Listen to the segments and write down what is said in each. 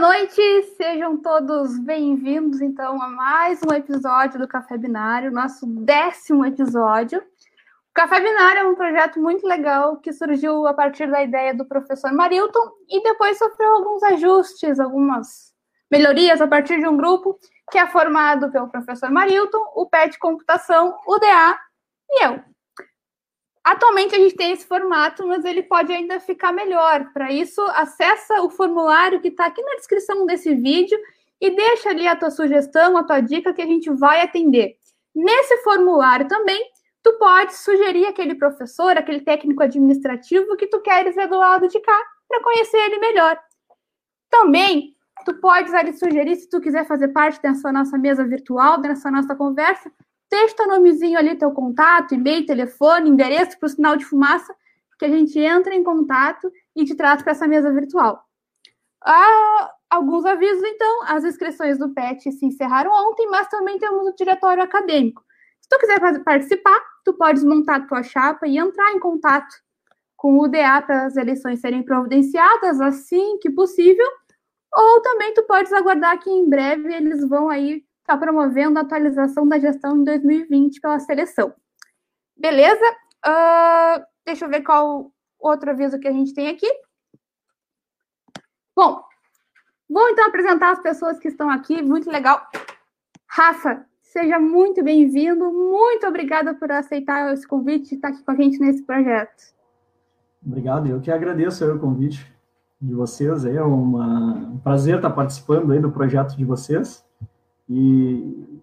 noite, sejam todos bem-vindos então a mais um episódio do Café Binário, nosso décimo episódio. O Café Binário é um projeto muito legal que surgiu a partir da ideia do professor Marilton e depois sofreu alguns ajustes, algumas melhorias a partir de um grupo que é formado pelo professor Marilton, o PET Computação, o DA e eu. Atualmente a gente tem esse formato, mas ele pode ainda ficar melhor. Para isso, acessa o formulário que está aqui na descrição desse vídeo e deixa ali a tua sugestão, a tua dica que a gente vai atender. Nesse formulário também, tu pode sugerir aquele professor, aquele técnico administrativo que tu queres ver do lado de cá para conhecer ele melhor. Também, tu podes ali sugerir se tu quiser fazer parte dessa nossa mesa virtual, dessa nossa conversa, Teu nomezinho ali, teu contato, e-mail, telefone, endereço para o sinal de fumaça, que a gente entra em contato e te trata para essa mesa virtual. Ah, alguns avisos, então, as inscrições do PET se encerraram ontem, mas também temos o diretório acadêmico. Se tu quiser participar, tu podes montar tua chapa e entrar em contato com o UDA para as eleições serem providenciadas assim que possível, ou também tu podes aguardar que em breve eles vão aí está promovendo a atualização da gestão em 2020 pela seleção. Beleza? Uh, deixa eu ver qual outro aviso que a gente tem aqui. Bom, vou então apresentar as pessoas que estão aqui, muito legal. Rafa, seja muito bem-vindo, muito obrigada por aceitar esse convite e estar aqui com a gente nesse projeto. Obrigado, eu que agradeço o convite de vocês, é uma, um prazer estar participando aí do projeto de vocês. E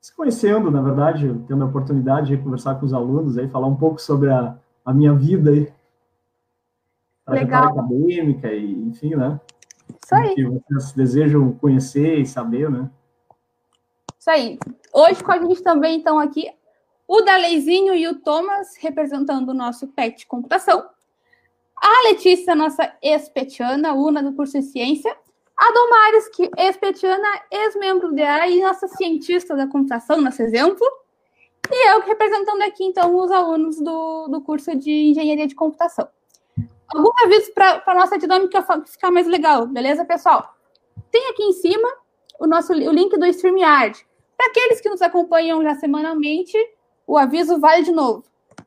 se conhecendo, na verdade, tendo a oportunidade de conversar com os alunos aí, falar um pouco sobre a, a minha vida aí, trajetória acadêmica e, enfim, né? Isso aí. Que vocês desejam conhecer e saber, né? Isso aí. Hoje com a gente também estão aqui o Daleizinho e o Thomas, representando o nosso PET Computação. A Letícia, nossa ex-petiana, UNA do curso de Ciência. A Domares, que é ex-petiana, ex-membro DA e nossa cientista da computação, nosso exemplo. E eu representando aqui, então, os alunos do, do curso de Engenharia de Computação. Alguns avisos para a nossa dinâmica ficar mais legal, beleza, pessoal? Tem aqui em cima o nosso o link do StreamYard. Para aqueles que nos acompanham já semanalmente, o aviso vale de novo.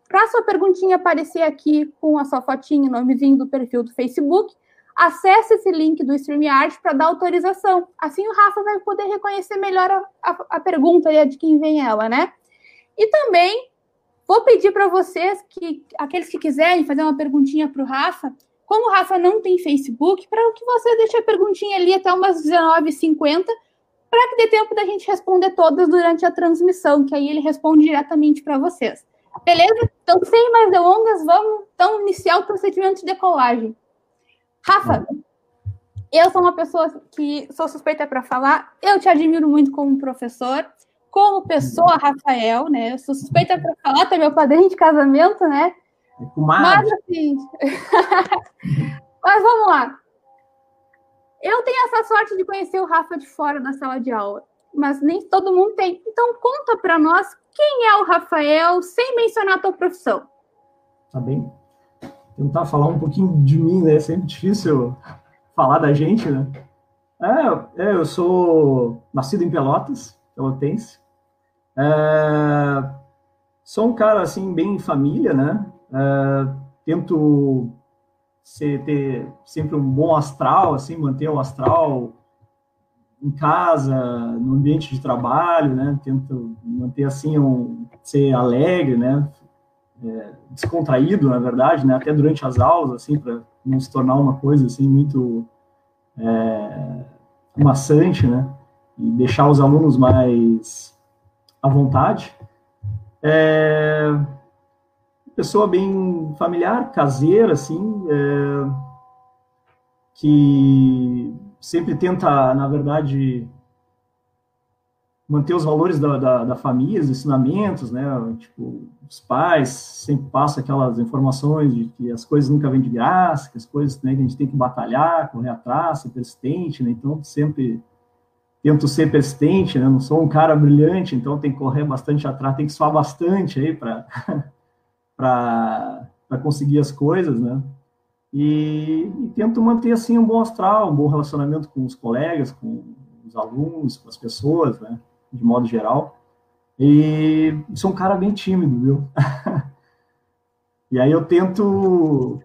Para sua perguntinha aparecer aqui com a sua fotinha, nomezinho do perfil do Facebook, acesse esse link do StreamYard para dar autorização. Assim o Rafa vai poder reconhecer melhor a, a, a pergunta de quem vem ela, né? E também vou pedir para vocês que aqueles que quiserem fazer uma perguntinha para o Rafa, como o Rafa não tem Facebook, para que você deixe a perguntinha ali até umas 19h50, para que dê tempo da gente responder todas durante a transmissão, que aí ele responde diretamente para vocês. Beleza? Então, sem mais delongas, vamos então iniciar o procedimento de decolagem. Rafa, eu sou uma pessoa que sou suspeita para falar. Eu te admiro muito como professor, como pessoa, Rafael, né? Eu sou suspeita para falar, tu é meu padrinho de casamento, né? Mas assim. Mas vamos lá. Eu tenho essa sorte de conhecer o Rafa de fora da sala de aula, mas nem todo mundo tem. Então conta para nós quem é o Rafael, sem mencionar a tua profissão. Tá bem tentar falar um pouquinho de mim, né? É sempre difícil falar da gente, né? É, é eu sou nascido em Pelotas, pelotense. É, sou um cara, assim, bem família, né? É, tento ser, ter sempre um bom astral, assim, manter o astral em casa, no ambiente de trabalho, né? Tento manter, assim, um, ser alegre, né? É, descontraído, na verdade, né, até durante as aulas, assim, para não se tornar uma coisa assim muito é, maçante, né, e deixar os alunos mais à vontade. É, pessoa bem familiar, caseira, assim, é, que sempre tenta, na verdade, manter os valores da, da, da, família, os ensinamentos, né? Tipo, os pais sempre passam aquelas informações de que as coisas nunca vêm de graça, que as coisas, né, que a gente tem que batalhar, correr atrás, ser persistente, né? Então, sempre tento ser persistente, né? Não sou um cara brilhante, então tem que correr bastante atrás, tem que suar bastante aí para para conseguir as coisas, né? e, e, tento manter assim um bom astral, um bom relacionamento com os colegas, com os alunos, com as pessoas, né, de modo geral. E sou um cara bem tímido, viu? e aí eu tento,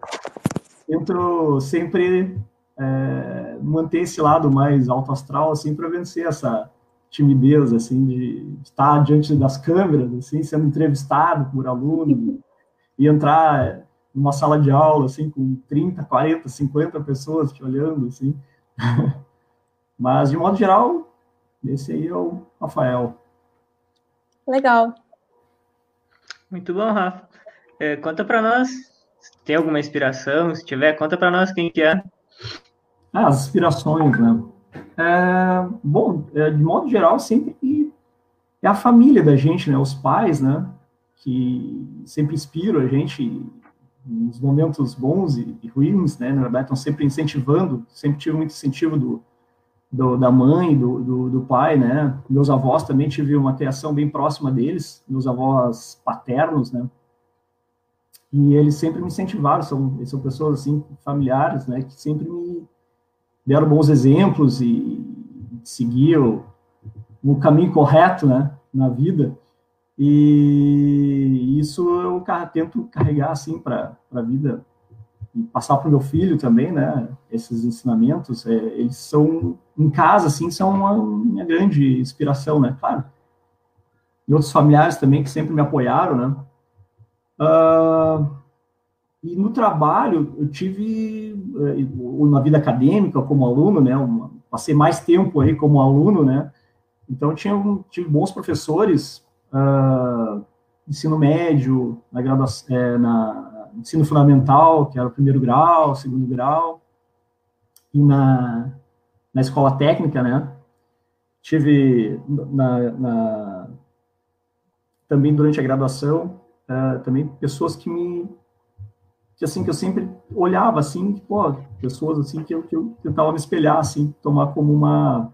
tento sempre é, manter esse lado mais alto astral, assim, para vencer essa timidez, assim, de estar diante das câmeras, assim, sendo entrevistado por aluno e entrar numa sala de aula, assim, com 30, 40, 50 pessoas te olhando, assim. Mas, de modo geral, esse aí é o Rafael. Legal. Muito bom, Rafa. É, conta para nós, se tem alguma inspiração, se tiver, conta para nós quem que é. Ah, as inspirações, né? É, bom, é, de modo geral, sempre é a família da gente, né? Os pais, né? Que sempre inspiram a gente nos momentos bons e, e, ruins, né, na verdade, estão sempre incentivando, sempre tive muito incentivo do, do da mãe, do, do, do, pai, né, meus avós também tive uma criação bem próxima deles, meus avós paternos, né, e eles sempre me incentivaram, são, são pessoas, assim, familiares, né, que sempre me deram bons exemplos e seguiam o caminho correto, né, na vida, e isso eu tento carregar assim para a vida e passar para o meu filho também, né? Esses ensinamentos, é, eles são em casa assim são uma minha grande inspiração, né? Claro. E outros familiares também que sempre me apoiaram, né? Uh, e no trabalho eu tive eh, na vida acadêmica como aluno, né? Uma, passei mais tempo aí como aluno, né? Então tinha tive bons professores uh, ensino médio, na graduação, é, na ensino fundamental, que era o primeiro grau, segundo grau, e na, na escola técnica, né? Tive na, na também durante a graduação, uh, também pessoas que me que assim que eu sempre olhava assim, pô, pessoas assim que eu, que eu tentava me espelhar assim, tomar como uma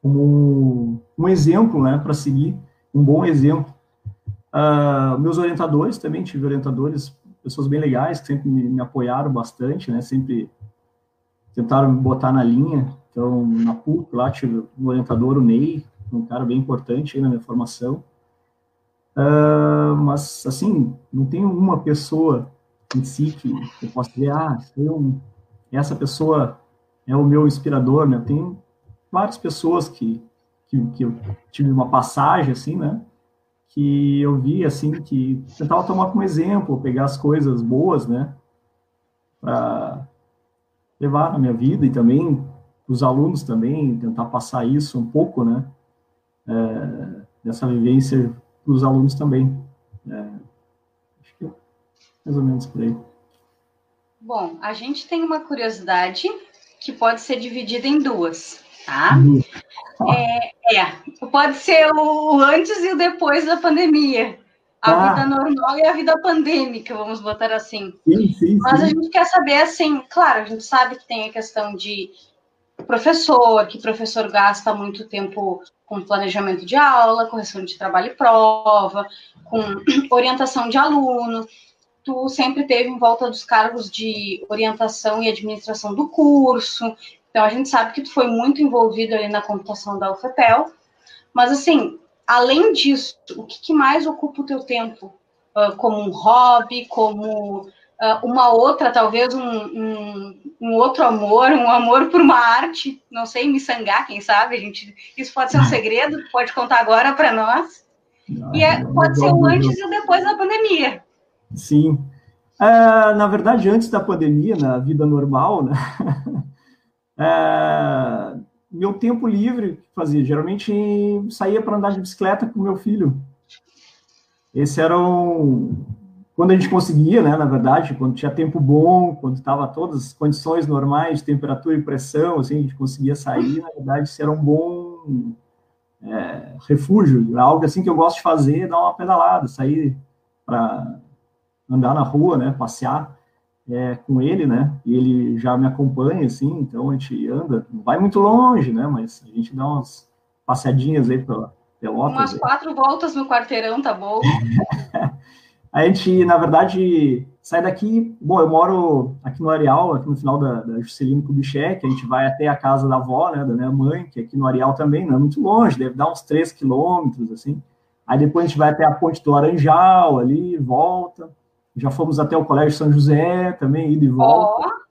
como um exemplo, né, para seguir um bom exemplo. Uh, meus orientadores também, tive orientadores, pessoas bem legais, que sempre me, me, apoiaram bastante, né, sempre tentaram me botar na linha. Então, na PUC, lá tive um orientador, o Ney, um cara bem importante aí na minha formação. Uh, mas, assim, não tenho uma pessoa em si que eu possa dizer, ah, eu, essa pessoa é o meu inspirador, né? Tenho várias pessoas que que, que eu tive uma passagem, assim, né? Que eu vi, assim, que tentava tomar como exemplo, pegar as coisas boas, né? Para levar na minha vida e também os alunos também, tentar passar isso um pouco, né? É, dessa vivência para os alunos também. É, acho que é mais ou menos por aí. Bom, a gente tem uma curiosidade que pode ser dividida em duas tá? Uhum. É, é, pode ser o antes e o depois da pandemia. A ah. vida normal e a vida pandêmica, vamos botar assim. Sim, sim, Mas sim. a gente quer saber, assim, claro, a gente sabe que tem a questão de professor, que professor gasta muito tempo com planejamento de aula, correção de trabalho e prova, com orientação de aluno. Tu sempre teve em volta dos cargos de orientação e administração do curso, então, a gente sabe que tu foi muito envolvido ali na computação da UFPEL, mas, assim, além disso, o que, que mais ocupa o teu tempo? Uh, como um hobby, como uh, uma outra, talvez um, um, um, outro amor, um amor por uma arte, não sei, me sangar, quem sabe, a gente, isso pode ser um segredo, pode contar agora para nós. e é, pode ser o antes e o depois da pandemia. Sim. Uh, na verdade, antes da pandemia, na vida normal, né? É, meu tempo livre fazia, geralmente saía para andar de bicicleta com meu filho. Esse era um, quando a gente conseguia, né, na verdade, quando tinha tempo bom, quando estava todas as condições normais temperatura e pressão, assim, a gente conseguia sair, na verdade, isso era um bom é, refúgio, algo assim que eu gosto de fazer, dar uma pedalada, sair para andar na rua, né, passear é, com ele, né? E ele já me acompanha, assim, então a gente anda, não vai muito longe, né? Mas a gente dá umas passeadinhas aí pela Pelotas. Umas aí. quatro voltas no quarteirão, tá bom? A gente, na verdade, sai daqui. Bom, eu moro aqui no Areal, aqui no final da, da Juscelino Kubitschek. A gente vai até a casa da avó, né, da minha mãe, que é aqui no Areal também, não é muito longe, deve dar uns 3 quilômetros, assim. Aí depois a gente vai até a Ponte do Laranjal, ali, volta. Já fomos até o Colégio São José também, ida e volta. Oh.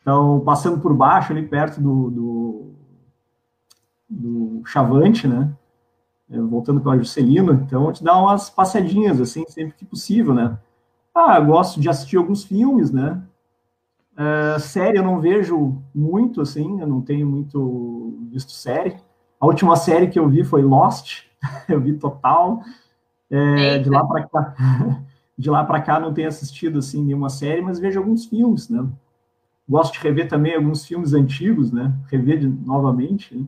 Então, passando por baixo, ali perto do, do, do Chavante, né? É, voltando para o Juscelino, então a gente dá umas passadinhas, assim, sempre que possível, né? Ah, gosto de assistir alguns filmes, né? Uh, série eu não vejo muito, assim, eu não tenho muito visto série. A última série que eu vi foi Lost, eu vi total. É, de lá para cá, de lá para cá não tenho assistido assim nenhuma série, mas vejo alguns filmes, né? Gosto de rever também alguns filmes antigos, né? Rever de, novamente. Né?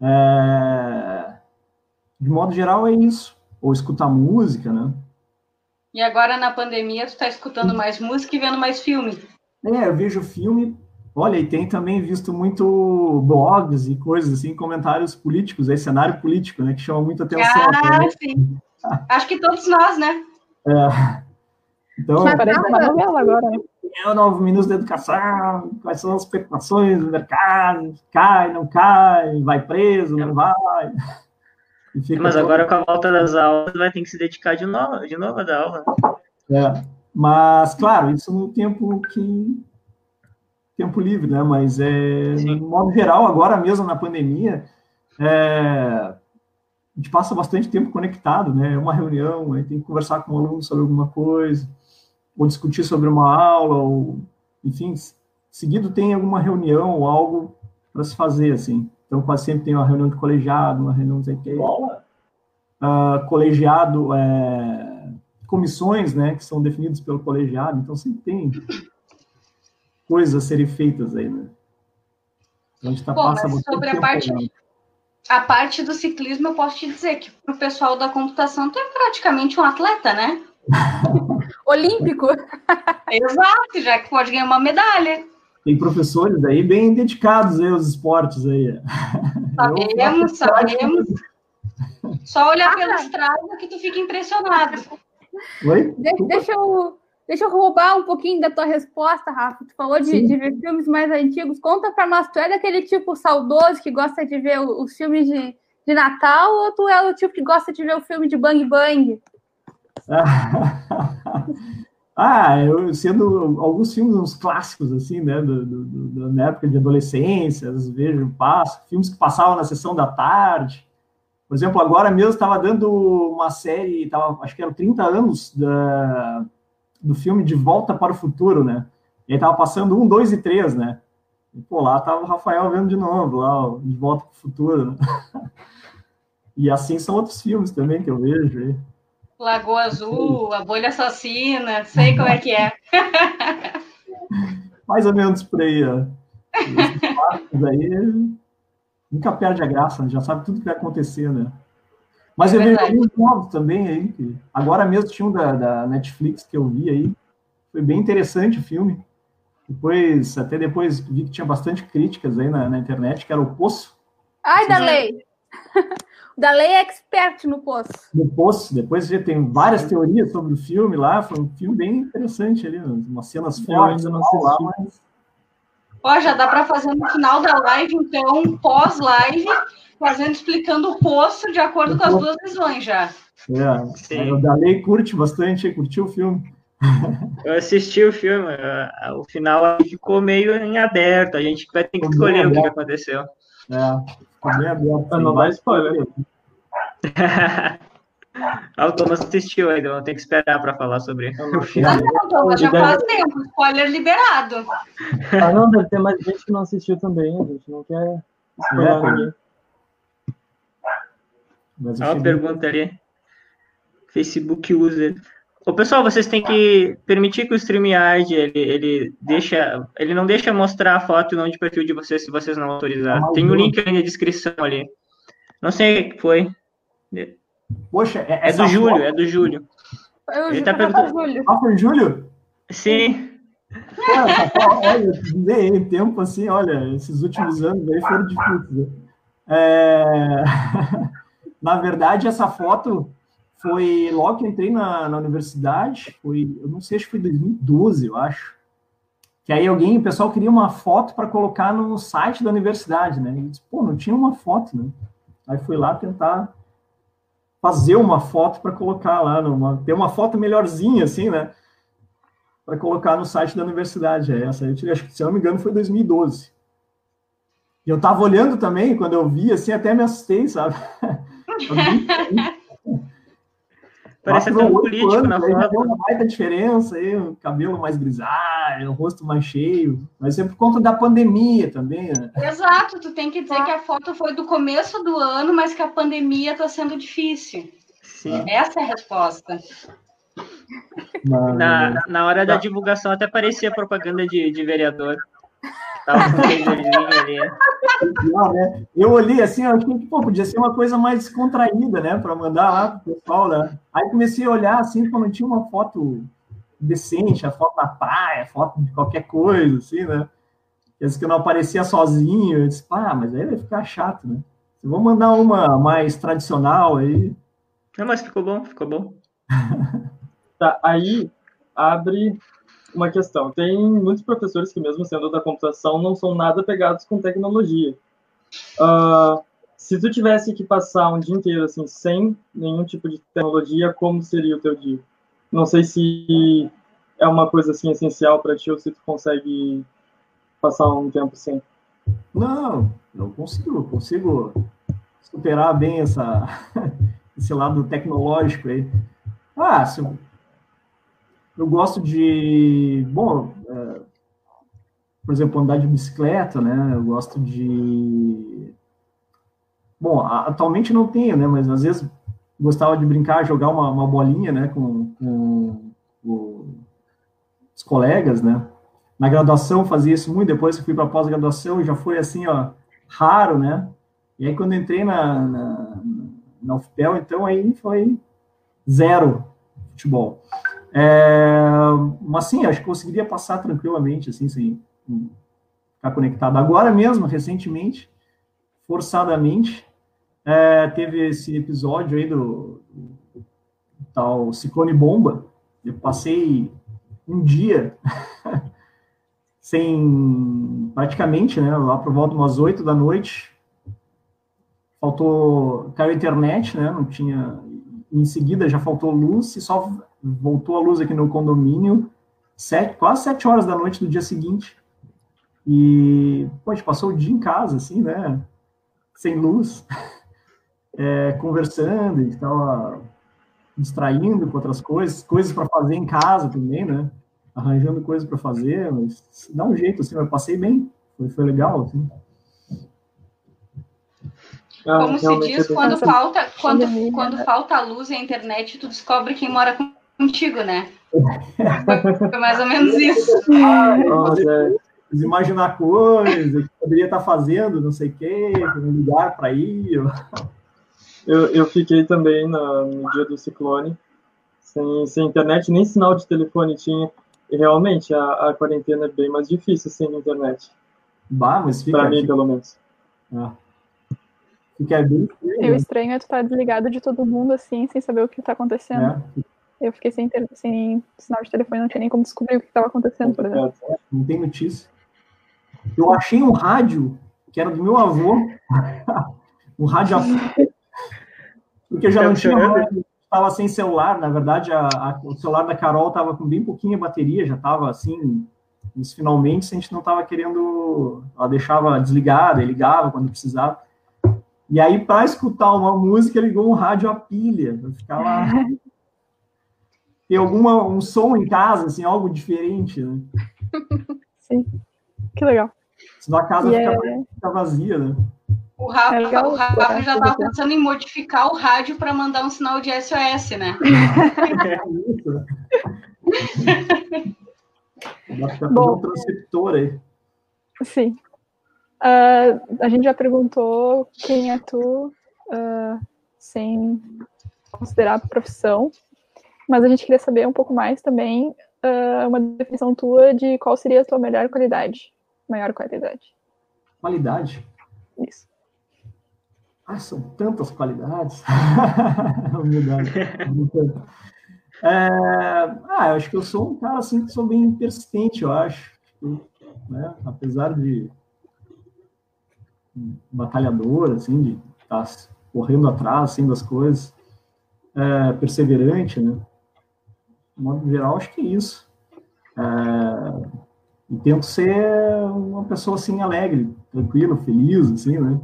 É, de modo geral é isso. Ou escutar música, né? E agora na pandemia tu está escutando mais música e vendo mais filme? É, eu vejo filme Olha, e tem também visto muito blogs e coisas assim, comentários políticos, aí cenário político, né, que chama muita atenção. Ah, né? sim. Acho que todos nós, né? É. Então, Já parece uma novela agora, né? É o novo ministro da Educação, quais são as especulações do mercado, cai, não cai, vai preso, não vai. Mas agora com a volta das aulas vai ter que se dedicar de novo, de novo da aula. É. Mas, claro, isso no tempo que tempo livre, né? Mas, é, no modo geral, agora mesmo na pandemia, é, a gente passa bastante tempo conectado, né? É uma reunião, aí tem que conversar com o um aluno sobre alguma coisa, ou discutir sobre uma aula, ou, enfim, seguido tem alguma reunião ou algo para se fazer, assim. Então, quase sempre tem uma reunião de colegiado, uma reunião de que uh, colegiado, é, comissões, né, que são definidas pelo colegiado, então sempre tem coisas a serem feitas aí, né? Então, a gente tá Bom, mas sobre a parte, a parte do ciclismo, eu posso te dizer que para o pessoal da computação tu é praticamente um atleta, né? Olímpico. Exato, já que pode ganhar uma medalha. Tem professores aí bem dedicados aí aos esportes aí. Sabemos, sabemos. Só olhar ah, pelos traços que tu fica impressionado. Oi? De deixa eu Deixa eu roubar um pouquinho da tua resposta, Rafa. Tu falou de, de ver filmes mais antigos. Conta para nós, tu é daquele tipo saudoso que gosta de ver os filmes de, de Natal ou tu é o tipo que gosta de ver o filme de Bang Bang? ah, eu sendo alguns filmes, uns clássicos, assim, né, do, do, do, da época de adolescência, vejo, passo, filmes que passavam na sessão da tarde. Por exemplo, agora mesmo estava dando uma série, tava, acho que eram 30 anos da do filme De Volta para o Futuro, né? E aí tava passando um, dois e três, né? E, pô, lá tava o Rafael vendo de novo, lá, De Volta para o Futuro, né? E assim são outros filmes também que eu vejo aí. Lagoa Azul, A Bolha Assassina, sei como é que é. Mais ou menos por aí, ó. Esses aí nunca perde a graça, né? já sabe tudo que vai acontecer, né? Mas é eu vejo alguns novos também aí. Que agora mesmo tinha um da, da, Netflix que eu vi aí. Foi bem interessante o filme. Depois, até depois vi que tinha bastante críticas aí na, na internet, que era o Poço. Ai, da lei! da lei é expert no Poço. No Poço. Depois já tem várias teorias sobre o filme lá. Foi um filme bem interessante ali, umas cenas fortes. Não lá, mas... Ó, já dá para fazer no final da live, então, pós-live, fazendo, explicando o poço de acordo com as duas visões já. É, Sim. o Dalei curte bastante, curtiu o filme. Eu assisti o filme, o final ficou meio em aberto, a gente vai ter que escolher o que aconteceu. É, ficou bem aberto. Não vai spoiler. Ah, o Thomas assistiu ainda, vamos ter que esperar para falar sobre o filme. Ah, não, Thomas, já faz tempo, spoiler liberado. Ah, não, deve ter mais gente que não assistiu também, a gente não quer spoiler é, ninguém. Mas uma pergunta ali. Facebook user. O pessoal, vocês têm que permitir que o StreamYard ele, ele deixa, ele não deixa mostrar a foto e o nome de perfil de vocês se vocês não autorizarem. Tem o um link aí na descrição ali. Não sei o que foi. Poxa, é, é do Júlio, foto... é do Júlio. Eu ele tá perguntando. Ah, foi o Júlio? Sim. olha, nem tempo assim, olha, esses últimos anos aí foram difíceis. Né? É... Na verdade, essa foto foi logo que entrei na, na universidade, foi, eu não sei, acho que foi 2012, eu acho. Que aí alguém, o pessoal queria uma foto para colocar no site da universidade, né? E disse, pô, não tinha uma foto, né? Aí fui lá tentar fazer uma foto para colocar lá, numa, ter uma foto melhorzinha, assim, né? Para colocar no site da universidade. É essa, eu tirei, acho que, se eu não me engano, foi 2012. E eu tava olhando também, quando eu vi, assim, até me assustei, sabe? Parece até um político anos, na foto. Deu uma baita diferença aí, o cabelo mais grisalho, o rosto mais cheio, mas é por conta da pandemia também, né? Exato, tu tem que dizer que a foto foi do começo do ano, mas que a pandemia está sendo difícil. Sim. Essa é a resposta. Na, na hora da divulgação até parecia propaganda de, de vereador. Não, né? Eu olhei assim, eu achei que pô, podia ser uma coisa mais contraída, né? Para mandar lá pro pessoal, né? Aí comecei a olhar assim, quando tinha uma foto decente, a foto da praia, foto de qualquer coisa, assim, né? Esse que eu não aparecia sozinho, eu disse, pá, mas aí vai ficar chato, né? Vou mandar uma mais tradicional aí. Não, mas ficou bom, ficou bom. tá, aí abre uma questão. Tem muitos professores que, mesmo sendo da computação, não são nada pegados com tecnologia. Uh, se tu tivesse que passar um dia inteiro assim, sem nenhum tipo de tecnologia, como seria o teu dia? Não sei se é uma coisa assim essencial para ti ou se tu consegue passar um tempo sem. Não, eu consigo, consigo superar bem essa, esse lado tecnológico aí. Ah, se, eu gosto de, bom, é, por exemplo, andar de bicicleta, né? Eu gosto de, bom, atualmente não tenho, né? Mas às vezes gostava de brincar, jogar uma, uma bolinha, né? Com, com, com, os colegas, né? Na graduação fazia isso muito. Depois que fui para pós-graduação já foi assim, ó, raro, né? E aí quando entrei na, na, na UFPEL, então aí foi zero futebol. É, mas sim, acho que conseguiria passar tranquilamente, assim, sem ficar conectado. Agora mesmo, recentemente, forçadamente, é, teve esse episódio aí do, do, tal Ciclone Bomba. Eu passei um dia sem, praticamente, né, lá por volta umas 8 da noite, faltou, caiu a internet, né, não tinha, em seguida já faltou luz e só voltou a luz aqui no condomínio sete, quase sete horas da noite do dia seguinte. E, pô, a gente passou o dia em casa, assim, né? Sem luz, é, conversando, gente estava distraindo com outras coisas, coisas para fazer em casa também, né? Arranjando coisas para fazer, mas dá um jeito, assim, eu passei bem, foi, foi legal, assim. Como se diz, quando falta, quando, quando falta a luz e a internet, tu descobre quem mora contigo, né? Foi mais ou menos isso. Ah, nossa, imaginar coisas que poderia estar fazendo, não sei o quê, um lugar para ir. Eu, eu fiquei também no, no dia do ciclone, sem, sem internet, nem sinal de telefone tinha. E realmente, a, a quarentena é bem mais difícil sem internet. Bah, mas fica. Para mim, pelo menos. Ah. Fica bem. O estranho é tu estar tá desligado de todo mundo assim, sem saber o que está acontecendo. É. Eu fiquei sem, ter, sem sinal de telefone, não tinha nem como descobrir o que estava acontecendo, por exemplo. Não tem notícia. Eu achei um rádio que era do meu avô, um rádio porque eu já não tinha estava sem celular, na verdade a, a, o celular da Carol estava com bem pouquinha bateria, já estava assim, finalmente a gente não estava querendo, ela deixava desligada e ligava quando precisava. E aí, para escutar uma música, ligou um rádio a pilha, para ficar lá ter alguma um som em casa, assim, algo diferente, né? Sim. Que legal. Senão a casa fica, é... fica, vazia, né? O Rafa, é o Rafa já estava pensando em modificar o rádio para mandar um sinal de SOS, né? é isso. Dá Bom, um transceptor aí. Sim. Uh, a gente já perguntou quem é tu, uh, sem considerar a profissão, mas a gente queria saber um pouco mais também uh, uma definição tua de qual seria a tua melhor qualidade, maior qualidade. Qualidade? Isso. Ah, são tantas qualidades. Humildade. é, ah, eu acho que eu sou um cara assim que sou bem persistente, eu acho. Né? Apesar de batalhador, assim, de estar tá correndo atrás assim, das coisas, é, perseverante, né? De modo geral, acho que é isso. É, e tento ser uma pessoa assim alegre, tranquilo, feliz, assim, né?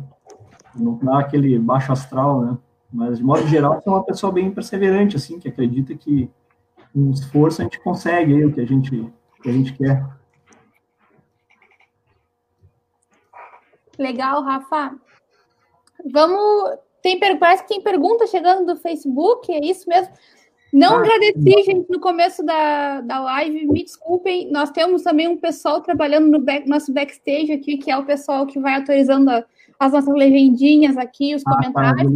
Não dar aquele baixo astral, né? Mas de modo geral, sou uma pessoa bem perseverante, assim, que acredita que com esforço a gente consegue aí, o que a gente que a gente quer. Legal, Rafa. Vamos. Tem, parece que tem pergunta chegando do Facebook, é isso mesmo? Não ah, agradeci, gente, no começo da, da live, me desculpem. Nós temos também um pessoal trabalhando no back, nosso backstage aqui, que é o pessoal que vai autorizando a, as nossas legendinhas aqui, os ah, tá, comentários.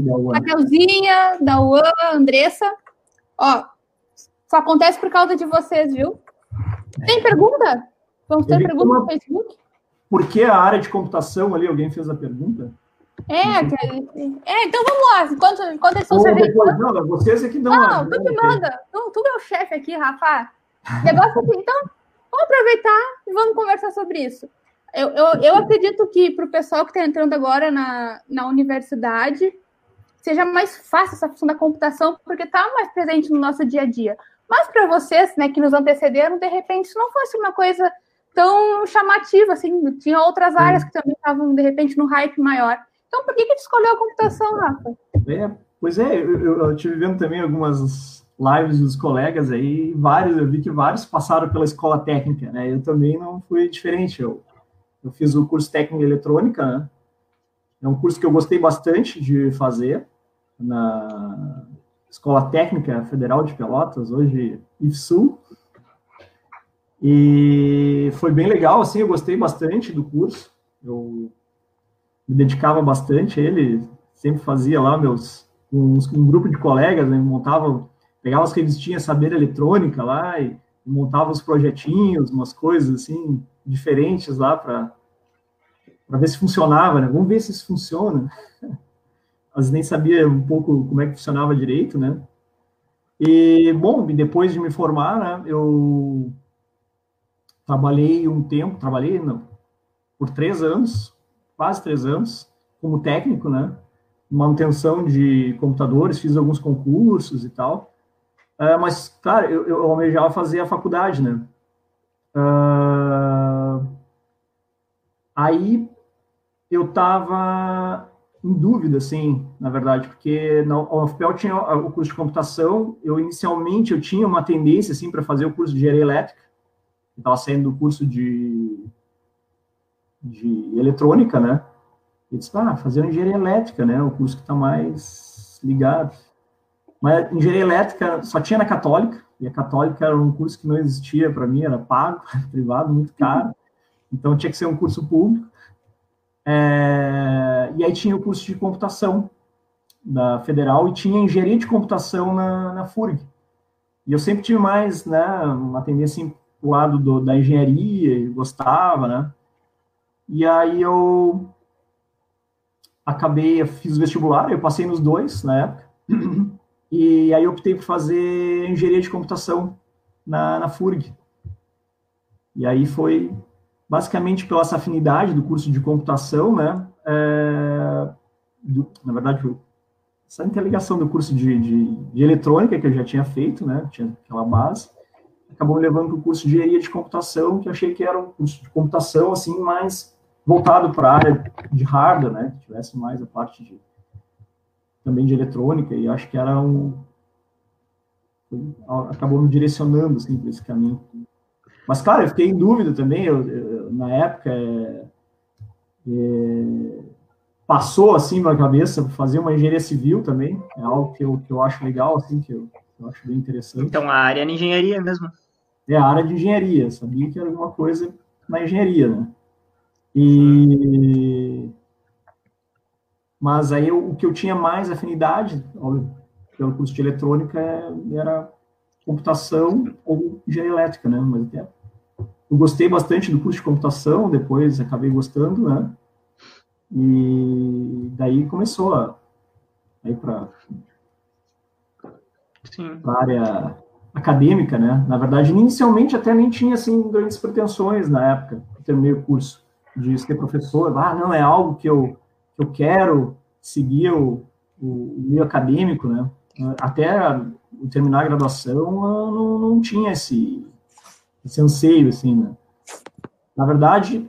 Tá, da Uan, Andressa. Ó, só acontece por causa de vocês, viu? Tem pergunta? Vamos ter pergunta uma... no Facebook? Por que a área de computação ali? Alguém fez a pergunta? É, é, então vamos lá. Enquanto, enquanto eles estão servindo. Não, vocês é que dão. Não, tu que manda. Tu, tu é o chefe aqui, Rafa. Negócio assim, então, vamos aproveitar e vamos conversar sobre isso. Eu, eu, eu acredito que para o pessoal que está entrando agora na, na universidade, seja mais fácil essa função da computação, porque está mais presente no nosso dia a dia. Mas para vocês, né, que nos antecederam, de repente, isso não fosse uma coisa tão chamativa, assim, tinha outras áreas que também estavam, de repente, no hype maior. Então, por que, que tu escolheu a computação, Rafa? É, pois é, eu, tive vendo também algumas lives dos colegas aí, vários, eu vi que vários passaram pela escola técnica, né? Eu também não fui diferente, eu, eu fiz o curso técnico em eletrônica, né? É um curso que eu gostei bastante de fazer na Escola Técnica Federal de Pelotas, hoje IFSU. E foi bem legal, assim, eu gostei bastante do curso. Eu me dedicava bastante a ele, sempre fazia lá meus um, um grupo de colegas, né, montava, pegava as revistinhas Saber Eletrônica lá e montava os projetinhos, umas coisas assim diferentes lá para para ver se funcionava, né? Vamos ver se isso funciona. Às vezes nem sabia um pouco como é que funcionava direito, né? E, bom, depois de me formar, né, eu trabalhei um tempo, trabalhei não, por três anos quase três anos como técnico, né? Manutenção de computadores, fiz alguns concursos e tal. Uh, mas, cara, eu, eu almejava fazer a faculdade, né? Uh, aí eu tava em dúvida, assim, na verdade, porque na UFPEL tinha o curso de computação, eu inicialmente eu tinha uma tendência, assim, para fazer o curso de engenharia elétrica, estava saindo do curso de de eletrônica, né? E disse, ah, fazer engenharia elétrica, né? O curso que está mais ligado. Mas engenharia elétrica só tinha na católica, e a católica era um curso que não existia para mim, era pago, privado, muito caro. Então tinha que ser um curso público. É, e aí tinha o curso de computação da federal e tinha engenharia de computação na, na FURG. E eu sempre tive mais, né, uma tendência pro lado do, da engenharia, gostava, né? E aí eu acabei, eu fiz o vestibular, eu passei nos dois na época, e aí optei por fazer engenharia de computação na, na FURG. E aí foi basicamente pela essa afinidade do curso de computação, né? É, do, na verdade, essa interligação do curso de, de, de, eletrônica que eu já tinha feito, né? Tinha aquela base acabou me levando para o curso de engenharia de computação, que achei que era um curso de computação, assim, mais voltado para a área de hardware, né, que tivesse mais a parte de, também de eletrônica, e acho que era um, acabou me direcionando, assim, para esse caminho. Mas, claro, eu fiquei em dúvida também, eu, eu na época, é, é, passou, assim, na cabeça fazer uma engenharia civil também, é algo que eu, que eu acho legal, assim, que eu, eu acho bem interessante. Então, a área é engenharia mesmo? É a área de engenharia, sabia que era alguma coisa na engenharia, né? E mas aí eu, o que eu tinha mais afinidade, pelo curso de eletrônica, era computação ou engenharia elétrica, né? Mas eu gostei bastante do curso de computação, depois acabei gostando, né? E daí começou a ir para a área acadêmica, né? Na verdade, inicialmente até nem tinha assim grandes pretensões na época, terminei o curso de ser professor. Ah, não é algo que eu que eu quero seguir o, o meio acadêmico, né? Até terminar a graduação, não, não tinha esse, esse anseio, assim, né? Na verdade,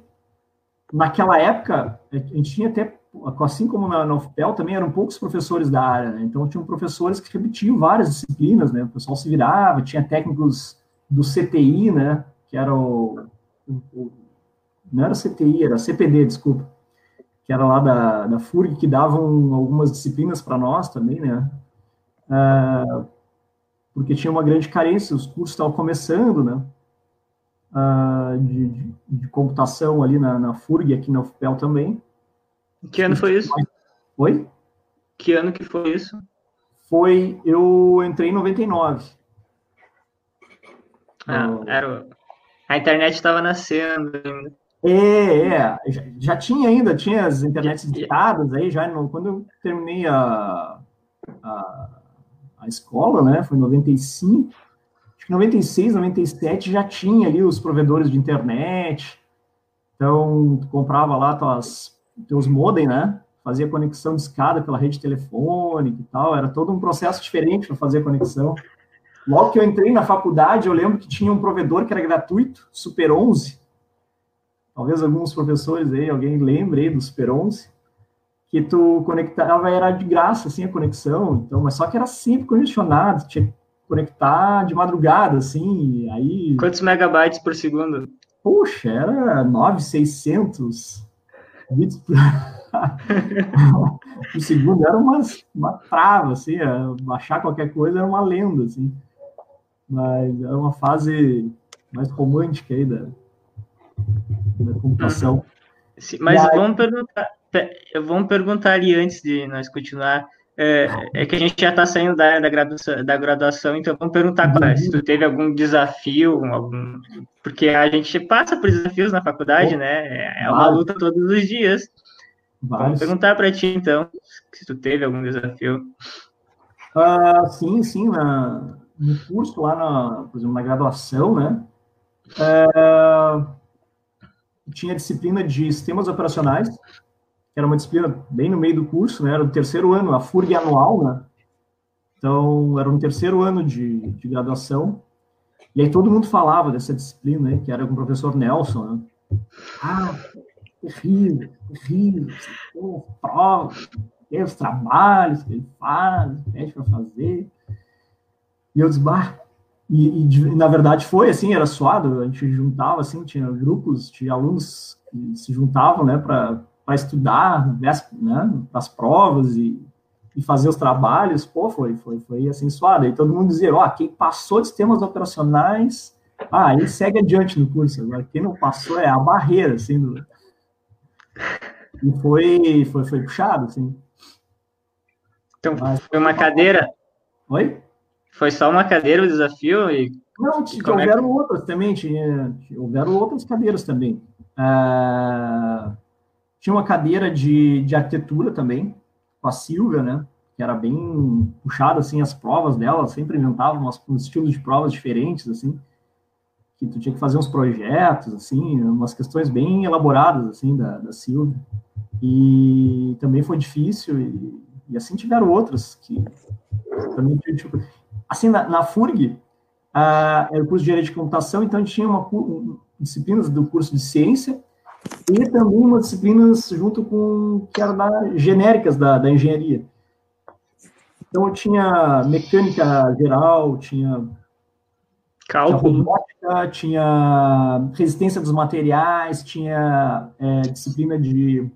naquela época, a gente tinha até, assim como na, na UFPEL, também eram poucos professores da área, né? Então, tinham professores que repetiam várias disciplinas, né? O pessoal se virava, tinha técnicos do CTI, né? Que era o, o, não era CTI, era CPD, desculpa, que era lá da, da FURG, que davam algumas disciplinas para nós também, né? Uh, porque tinha uma grande carência, os cursos estavam começando, né? Uh, de, de, de, computação ali na, na FURG, aqui na UFPEL também. Que ano foi isso? Oi? Que ano que foi isso? Foi, eu entrei em 99. Ah, era, a internet estava nascendo ainda. É, é, já, já, tinha ainda, tinha as internets editadas aí, já no, quando eu terminei a, a, a, escola, né, foi em 95, acho que 96, 97 já tinha ali os provedores de internet, então tu comprava lá tuas, teus modem, né, fazia conexão de escada pela rede telefônica e tal, era todo um processo diferente para fazer conexão. Logo que eu entrei na faculdade, eu lembro que tinha um provedor que era gratuito, Super 11, talvez alguns professores aí, alguém lembre aí do Super 11, que tu conectava, era de graça, assim, a conexão, então, mas só que era sempre congestionado, tinha que conectar de madrugada, assim, aí... Quantos megabytes por segundo? Puxa, era 9,600 bits por... por segundo, era uma, uma trava, assim, baixar qualquer coisa era uma lenda, assim, mas era uma fase mais romântica aí da, da computação. Sim, mas aí... vamos perguntar, vamos perguntar ali antes de nós continuar. É, é que a gente já está saindo da, da, graduação, da graduação, então vamos perguntar uhum. se tu teve algum desafio, algum, porque a gente passa por desafios na faculdade, né? É uma luta todos os dias. Vários. Vamos perguntar para ti, então, se tu teve algum desafio. Uh, sim, sim, na, no curso lá, na, por exemplo, na graduação, né? Uh, tinha disciplina de sistemas operacionais, era uma disciplina bem no meio do curso, né? Era o terceiro ano, a FURG anual, né? Então, era um terceiro ano de, de graduação. E aí todo mundo falava dessa disciplina, né? Que era com o professor Nelson, né? Ah, terrível, terrível. Prova, os trabalhos que ele faz, pede para fazer. E eu disse, bah, e, e, na verdade foi assim, era suado, a gente juntava assim, tinha grupos de alunos que se juntavam, né, para estudar, né, as provas e, e fazer os trabalhos, pô, foi, foi, foi assim suado. E todo mundo dizia, ó, oh, quem passou de sistemas operacionais, ah, ele segue adiante no curso. Agora, quem não passou é a barreira, assim, do... e foi, foi, foi puxado, assim. Então, Mas, foi uma cadeira. Oi? Foi só uma cadeira o desafio? E... Não, houveram é que... outras também, tinha, houveram outras cadeiras também. Ah, tinha uma cadeira de, de arquitetura também, com a Silvia, né? Que era bem puxada, assim, as provas dela, sempre inventava umas, uns estilos de provas diferentes, assim, que tu tinha que fazer uns projetos, assim, umas questões bem elaboradas, assim, da, da Silvia. E também foi difícil, e, e assim tiveram outras que também tipo, assim, na, na FURG, uh, era o curso de Engenharia de Computação, então tinha uma, um, disciplinas do curso de Ciência e também umas disciplinas junto com, que eram da, genéricas da, da engenharia. Então eu tinha mecânica geral, tinha cálculo, tinha, tinha resistência dos materiais, tinha é, disciplina de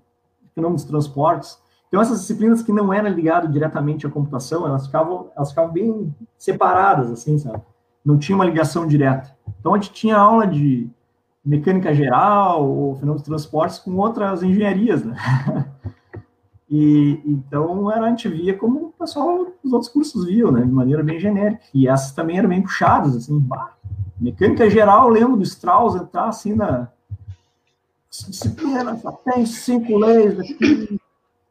fenômenos de transportes. Então, essas disciplinas que não eram ligadas diretamente à computação, elas ficavam, elas ficavam bem separadas, assim, sabe? Não tinha uma ligação direta. Então, a gente tinha aula de mecânica geral ou fenômenos de transportes com outras engenharias, né? E, então, era, a gente via como o pessoal dos outros cursos viam, né? De maneira bem genérica. E essas também eram bem puxadas, assim, bah, Mecânica geral, lembro do Strauss entrar assim na, disciplina, tem cinco leis aqui,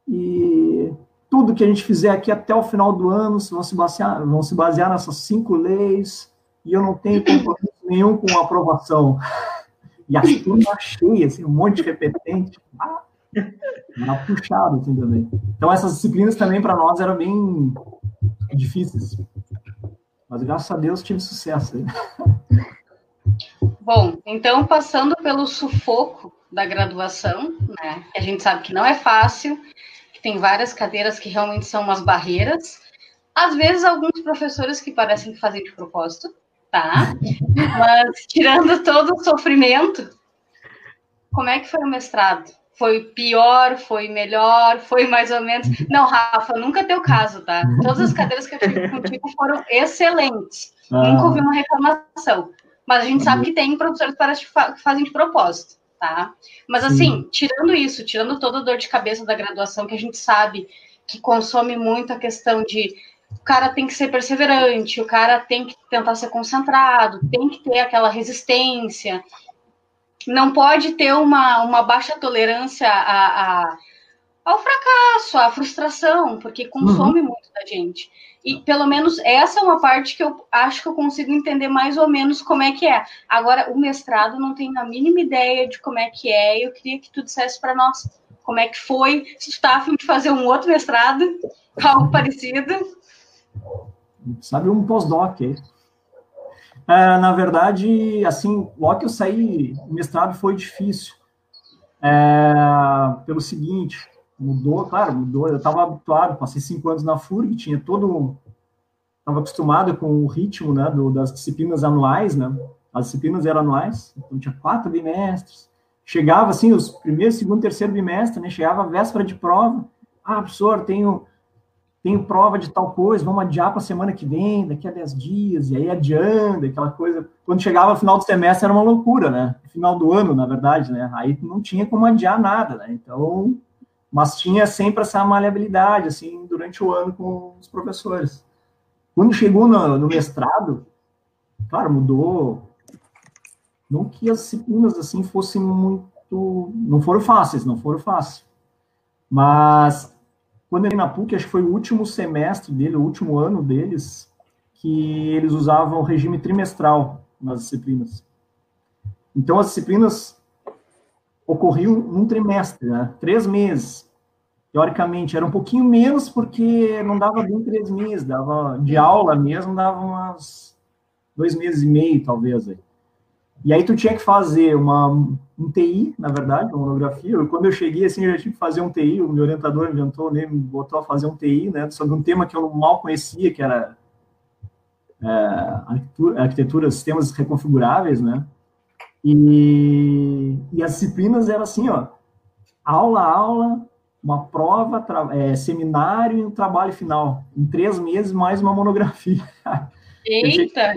e tudo que a gente fizer aqui até o final do ano vão se basear, vão se basear nessas cinco leis, e eu não tenho compromisso nenhum com a aprovação. E a turma cheia, assim, um monte de repetente. Ah, era puxado, assim, também. Então, essas disciplinas também, para nós, eram bem difíceis. Mas, graças a Deus, tive sucesso. Bom, então, passando pelo sufoco da graduação, né, a gente sabe que não é fácil, que tem várias cadeiras que realmente são umas barreiras. Às vezes, alguns professores que parecem que fazem de propósito, tá? Mas, tirando todo o sofrimento, como é que foi o mestrado? Foi pior, foi melhor, foi mais ou menos. Não, Rafa, nunca teu caso, tá? Todas as cadeiras que eu tive contigo foram excelentes. Ah. Nunca ouvi uma reclamação. Mas a gente sabe que tem professores que fazem de propósito, tá? Mas assim, Sim. tirando isso, tirando toda a dor de cabeça da graduação, que a gente sabe que consome muito a questão de o cara tem que ser perseverante, o cara tem que tentar ser concentrado, tem que ter aquela resistência, não pode ter uma, uma baixa tolerância a, a, ao fracasso, à frustração, porque consome uhum. muito da gente. E pelo menos essa é uma parte que eu acho que eu consigo entender mais ou menos como é que é. Agora, o mestrado não tenho a mínima ideia de como é que é, e eu queria que tu dissesse para nós como é que foi, se tu está afim de fazer um outro mestrado, algo parecido. Sabe um pós-doc aí. É, na verdade, assim, logo que eu saí, o mestrado foi difícil. É, pelo seguinte, mudou, claro, mudou. Eu estava habituado, passei cinco anos na FURG, tinha todo. Estava acostumado com o ritmo né, do, das disciplinas anuais, né? As disciplinas eram anuais, então tinha quatro bimestres. Chegava assim, os primeiros, segundo, terceiro bimestre, né? Chegava a véspera de prova. Ah, professor, tenho tenho prova de tal coisa, vamos adiar para a semana que vem, daqui a 10 dias, e aí adiando, aquela coisa. Quando chegava no final do semestre era uma loucura, né? Final do ano, na verdade, né? Aí não tinha como adiar nada, né? Então, mas tinha sempre essa maleabilidade, assim, durante o ano com os professores. Quando chegou no, no mestrado, claro, mudou. Não que as disciplinas, assim, fossem muito. Não foram fáceis, não foram fáceis. Mas quando ele na PUC, acho que foi o último semestre dele, o último ano deles, que eles usavam o regime trimestral nas disciplinas. Então, as disciplinas ocorriam num trimestre, né? três meses. Teoricamente, era um pouquinho menos, porque não dava bem três meses, dava de aula mesmo, dava umas dois meses e meio, talvez. Aí. E aí tu tinha que fazer uma, um TI, na verdade, uma monografia. Eu, quando eu cheguei, assim, eu já tive que fazer um TI, o meu orientador inventou, né, me botou a fazer um TI, né, sobre um tema que eu mal conhecia, que era é, arquitetura, arquitetura, sistemas reconfiguráveis, né, e, e as disciplinas eram assim, ó, aula, aula, uma prova, é, seminário e um trabalho final, em três meses, mais uma monografia. Eita!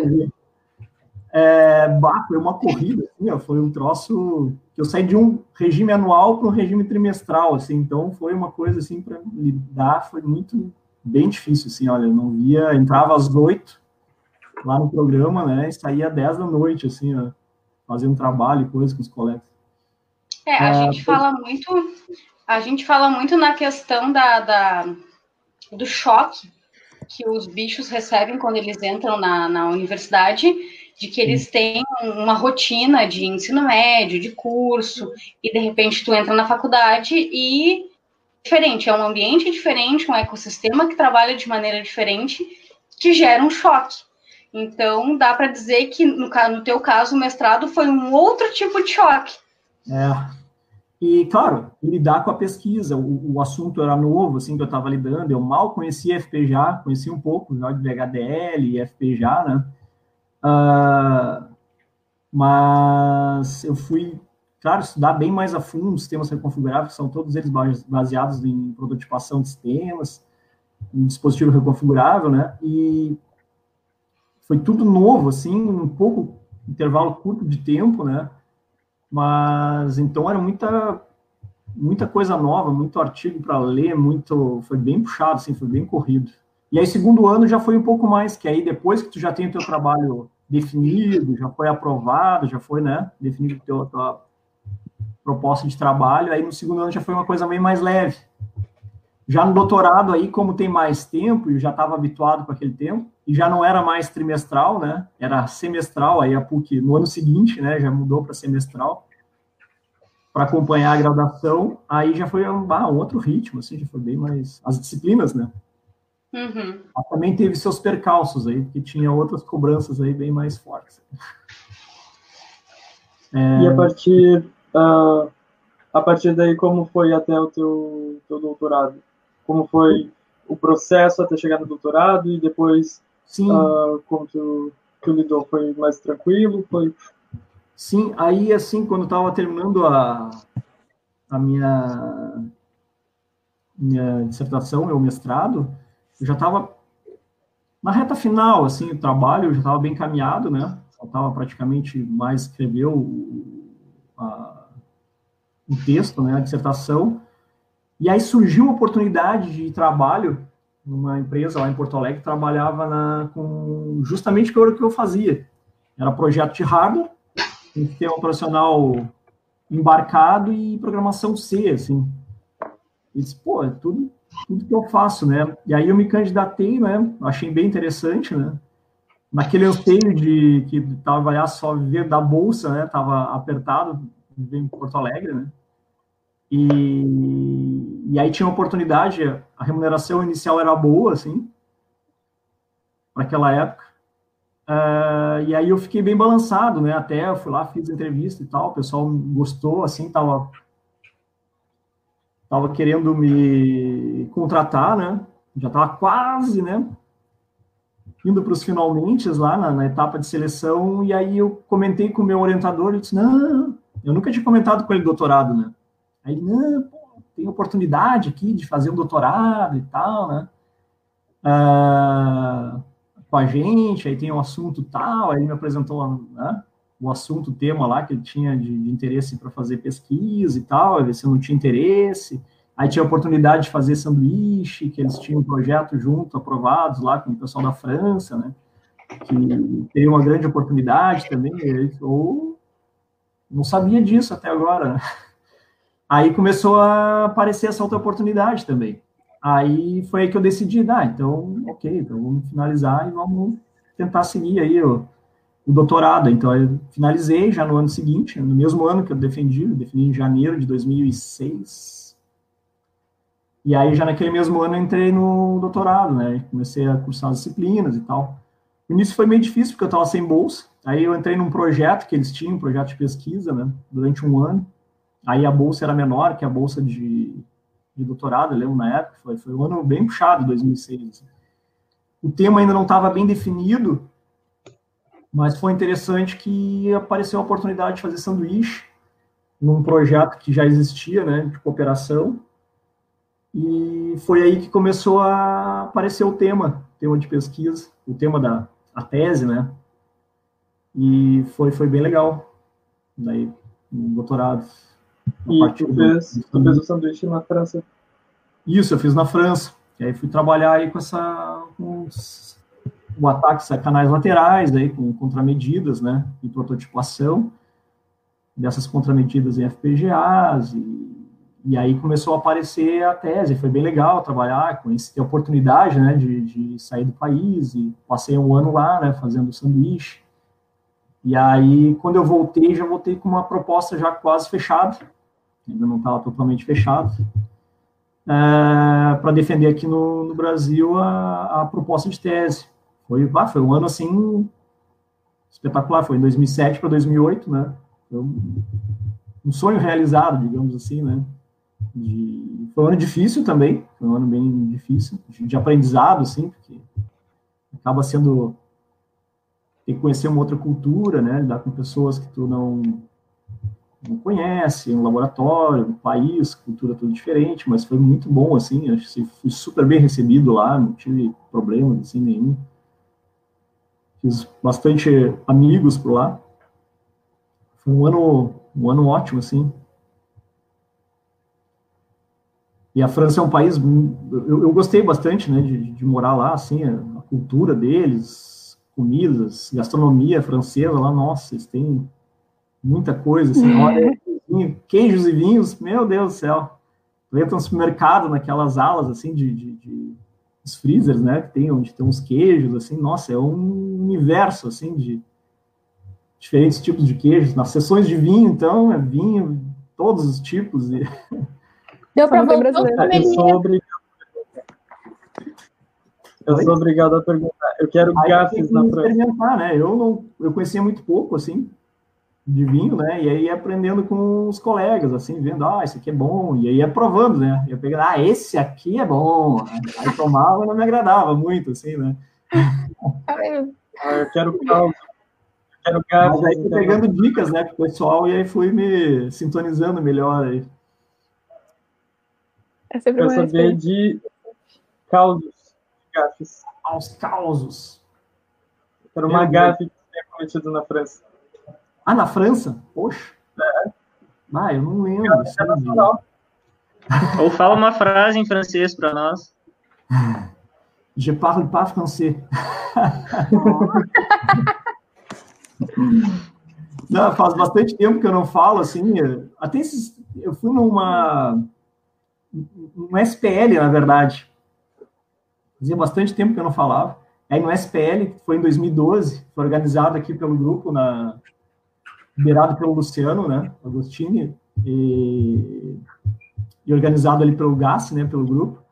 É, bah, foi uma corrida, assim, ó, foi um troço que eu saí de um regime anual para um regime trimestral, assim, então foi uma coisa assim para lidar, foi muito bem difícil, assim, olha, eu não via, entrava às oito lá no programa, né, e saía às dez da noite, assim, ó, fazendo trabalho e coisa com os colegas. É, a é, gente foi... fala muito, a gente fala muito na questão da, da do choque que os bichos recebem quando eles entram na, na universidade, de que eles têm uma rotina de ensino médio, de curso, e de repente tu entra na faculdade e diferente, é um ambiente diferente, um ecossistema que trabalha de maneira diferente, que gera um choque. Então, dá para dizer que, no, no teu caso, o mestrado foi um outro tipo de choque. É. E, claro, lidar com a pesquisa, o, o assunto era novo, assim, que eu estava lidando, eu mal conhecia FPJA, conhecia um pouco já de VHDL e FPJA, né? Uh, mas eu fui, claro, estudar bem mais a fundo os sistemas reconfiguráveis, são todos eles baseados em prototipação de sistemas, em dispositivo reconfigurável, né? E foi tudo novo, assim, um pouco intervalo curto de tempo, né? Mas então era muita muita coisa nova, muito artigo para ler, muito foi bem puxado, assim, foi bem corrido. E aí segundo ano já foi um pouco mais, que aí depois que tu já tem o teu trabalho definido, já foi aprovado, já foi, né, definido teu, tua, proposta de trabalho, aí no segundo ano já foi uma coisa bem mais leve. Já no doutorado aí, como tem mais tempo, eu já estava habituado com aquele tempo, e já não era mais trimestral, né? Era semestral, aí a PUC no ano seguinte, né? Já mudou para semestral para acompanhar a graduação. Aí já foi um, um, outro ritmo, assim, já foi bem mais as disciplinas, né? Uhum. também teve seus percalços aí, porque tinha outras cobranças aí bem mais fortes. É... E a partir uh, a partir daí como foi até o teu, teu doutorado? Como foi o processo até chegar no doutorado e depois Sim. Uh, como tu, tu lidou? Foi mais tranquilo? Foi... Sim, aí assim, quando estava terminando a, a minha, minha dissertação, meu mestrado, eu já estava na reta final, assim, o trabalho já estava bem caminhado, né? Faltava praticamente mais escrever o, o texto, né, a dissertação. E aí surgiu a oportunidade de trabalho numa empresa lá em Porto Alegre que trabalhava na, com justamente o que eu fazia. Era projeto de hardware, sistema operacional embarcado e programação C, assim. E disse, pô, é tudo, tudo que eu faço, né? E aí eu me candidatei, né? Achei bem interessante, né? Naquele anseio de que trabalhar só viver da bolsa, né? Tava apertado, viver em Porto Alegre, né? E, e aí tinha uma oportunidade, a remuneração inicial era boa, assim, para aquela época. Uh, e aí eu fiquei bem balançado, né? Até eu fui lá, fiz entrevista e tal, o pessoal gostou, assim, tava, tava querendo me contratar, né? Já tava quase, né? Indo para os finalmente lá na, na, etapa de seleção, e aí eu comentei com o meu orientador, ele disse, não, eu nunca tinha comentado com ele doutorado, né? Aí ele, não, pô, tem oportunidade aqui de fazer um doutorado e tal, né? Ah, com a gente, aí tem um assunto tal, aí ele me apresentou né, o assunto, o tema lá que ele tinha de, de interesse para fazer pesquisa e tal, ver se eu não tinha interesse. Aí tinha a oportunidade de fazer sanduíche, que eles tinham um projeto junto, aprovados lá com o pessoal da França, né? Que teria uma grande oportunidade também, ou não sabia disso até agora, né? Aí começou a aparecer essa outra oportunidade também. Aí foi aí que eu decidi, ah, então, ok, então vamos finalizar e vamos tentar seguir aí o, o doutorado. Então, eu finalizei já no ano seguinte, no mesmo ano que eu defendi, eu defendi em janeiro de 2006. E aí, já naquele mesmo ano, eu entrei no doutorado, né? Comecei a cursar as disciplinas e tal. O início foi meio difícil, porque eu estava sem bolsa. Aí eu entrei num projeto que eles tinham, um projeto de pesquisa, né? Durante um ano. Aí a bolsa era menor que a bolsa de, de doutorado, eu lembro na época, foi, foi um ano bem puxado, 2006. Assim. O tema ainda não estava bem definido, mas foi interessante que apareceu a oportunidade de fazer sanduíche num projeto que já existia, né, de cooperação, e foi aí que começou a aparecer o tema, o tema de pesquisa, o tema da a tese, né, e foi, foi bem legal, daí, no doutorado. E tu fez, do... tu fez o sanduíche na França? Isso, eu fiz na França. E aí fui trabalhar aí com essa com o ataque a canais laterais, aí com contramedidas, né, e prototipação dessas contramedidas em FPGAs e, e aí começou a aparecer a tese, foi bem legal trabalhar esse, ter oportunidade, né, de, de sair do país e passei um ano lá, né, fazendo sanduíche. E aí, quando eu voltei, já voltei com uma proposta já quase fechada, ainda não estava totalmente fechado, é, para defender aqui no, no Brasil a, a, proposta de tese. Foi, ah, foi um ano assim espetacular, foi em 2007 para 2008, né? Um, um, sonho realizado, digamos assim, né? De, foi um ano difícil também, foi um ano bem difícil, de, de aprendizado, assim, porque acaba sendo tem que conhecer uma outra cultura, né? Lidar com pessoas que tu não não conhece, um laboratório, um país, cultura tudo diferente, mas foi muito bom, assim, acho que fui super bem recebido lá, não tive problemas, assim, nenhum. Fiz bastante amigos por lá. Foi um ano, um ano ótimo, assim. E a França é um país, eu, eu gostei bastante, né, de, de morar lá, assim, a, cultura deles, comidas, gastronomia francesa lá, nossa, eles têm muita coisa, assim, olha, queijos e vinhos, meu Deus do céu. Tu entra no supermercado, naquelas alas, assim, de, de, de os freezers, né, que tem, onde tem uns queijos, assim, nossa, é um universo, assim, de diferentes tipos de queijos. Nas sessões de vinho, então, é vinho, todos os tipos. E... Deu para voltar Eu sou obrigado, eu sou obrigado a perguntar. Eu quero Aí gafes na experimentar, né? Eu não, eu conhecia muito pouco, assim, de vinho, né? E aí aprendendo com os colegas, assim, vendo, ah, esse aqui é bom, e aí aprovando, né? Eu pegando, ah, esse aqui é bom. Aí tomava, não me agradava muito, assim, né? Ah, eu quero caldo. Quero gafes. Mas aí fui pegando dicas, né, com o pessoal, e aí fui me sintonizando melhor aí. É sempre Quero saber de caldos, gafes. Aos causos. Quero uma gafe que tenha cometido na França. Ah, na França? Poxa. É. Ah, eu não lembro. Ou fala uma frase em francês para nós. Je parle pas français. não, faz bastante tempo que eu não falo, assim, até esses, eu fui numa, um SPL, na verdade, fazia bastante tempo que eu não falava, aí no SPL, que foi em 2012, foi organizado aqui pelo grupo, na, liderado pelo Luciano, né, Agostini, e, e organizado ali pelo GAS, né, pelo grupo,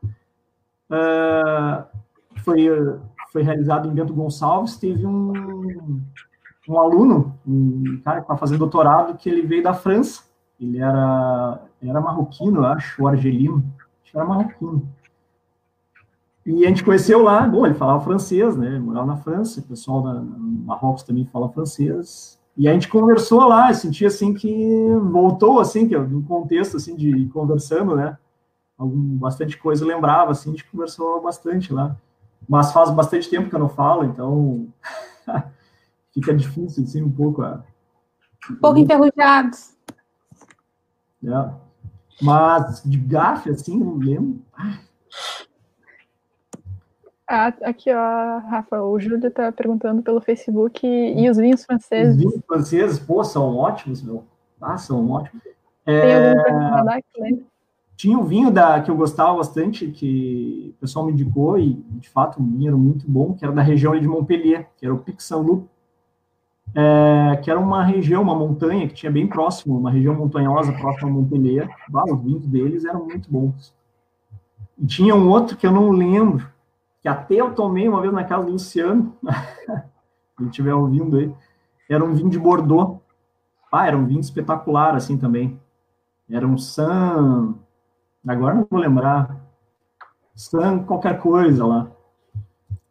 uh, foi, foi realizado em Bento Gonçalves, teve um, um aluno, um cara que está fazendo doutorado, que ele veio da França. Ele era, era marroquino, acho, ou argelino. Acho que era marroquino. E a gente conheceu lá, bom, ele falava francês, né? Morava na França, o pessoal da Marrocos também fala francês. E a gente conversou lá, eu senti assim que voltou assim, que no contexto assim de conversando, né? Algum, bastante coisa lembrava, assim, a gente conversou bastante lá. Mas faz bastante tempo que eu não falo, então fica difícil, assim, um pouco. A... Um pouco enferrujados. É. Mas de gafe, assim, não lembro. Ah, aqui, ó, Rafa, o Júlio está perguntando pelo Facebook e os vinhos franceses. Os vinhos franceses, pô, são ótimos, meu. Ah, são ótimos. É... Tem algum? Tinha um vinho da, que eu gostava bastante, que o pessoal me indicou, e de fato o vinho era muito bom, que era da região de Montpellier, que era o Pic Saint-Loup, é, que era uma região, uma montanha que tinha bem próximo, uma região montanhosa próxima a Montpellier. Ah, os vinhos deles eram muito bons. E tinha um outro que eu não lembro, que até eu tomei uma vez na casa do Luciano, se estiver ouvindo aí, era um vinho de Bordeaux. Ah, era um vinho espetacular, assim, também. Era um San agora não vou lembrar, San qualquer coisa lá.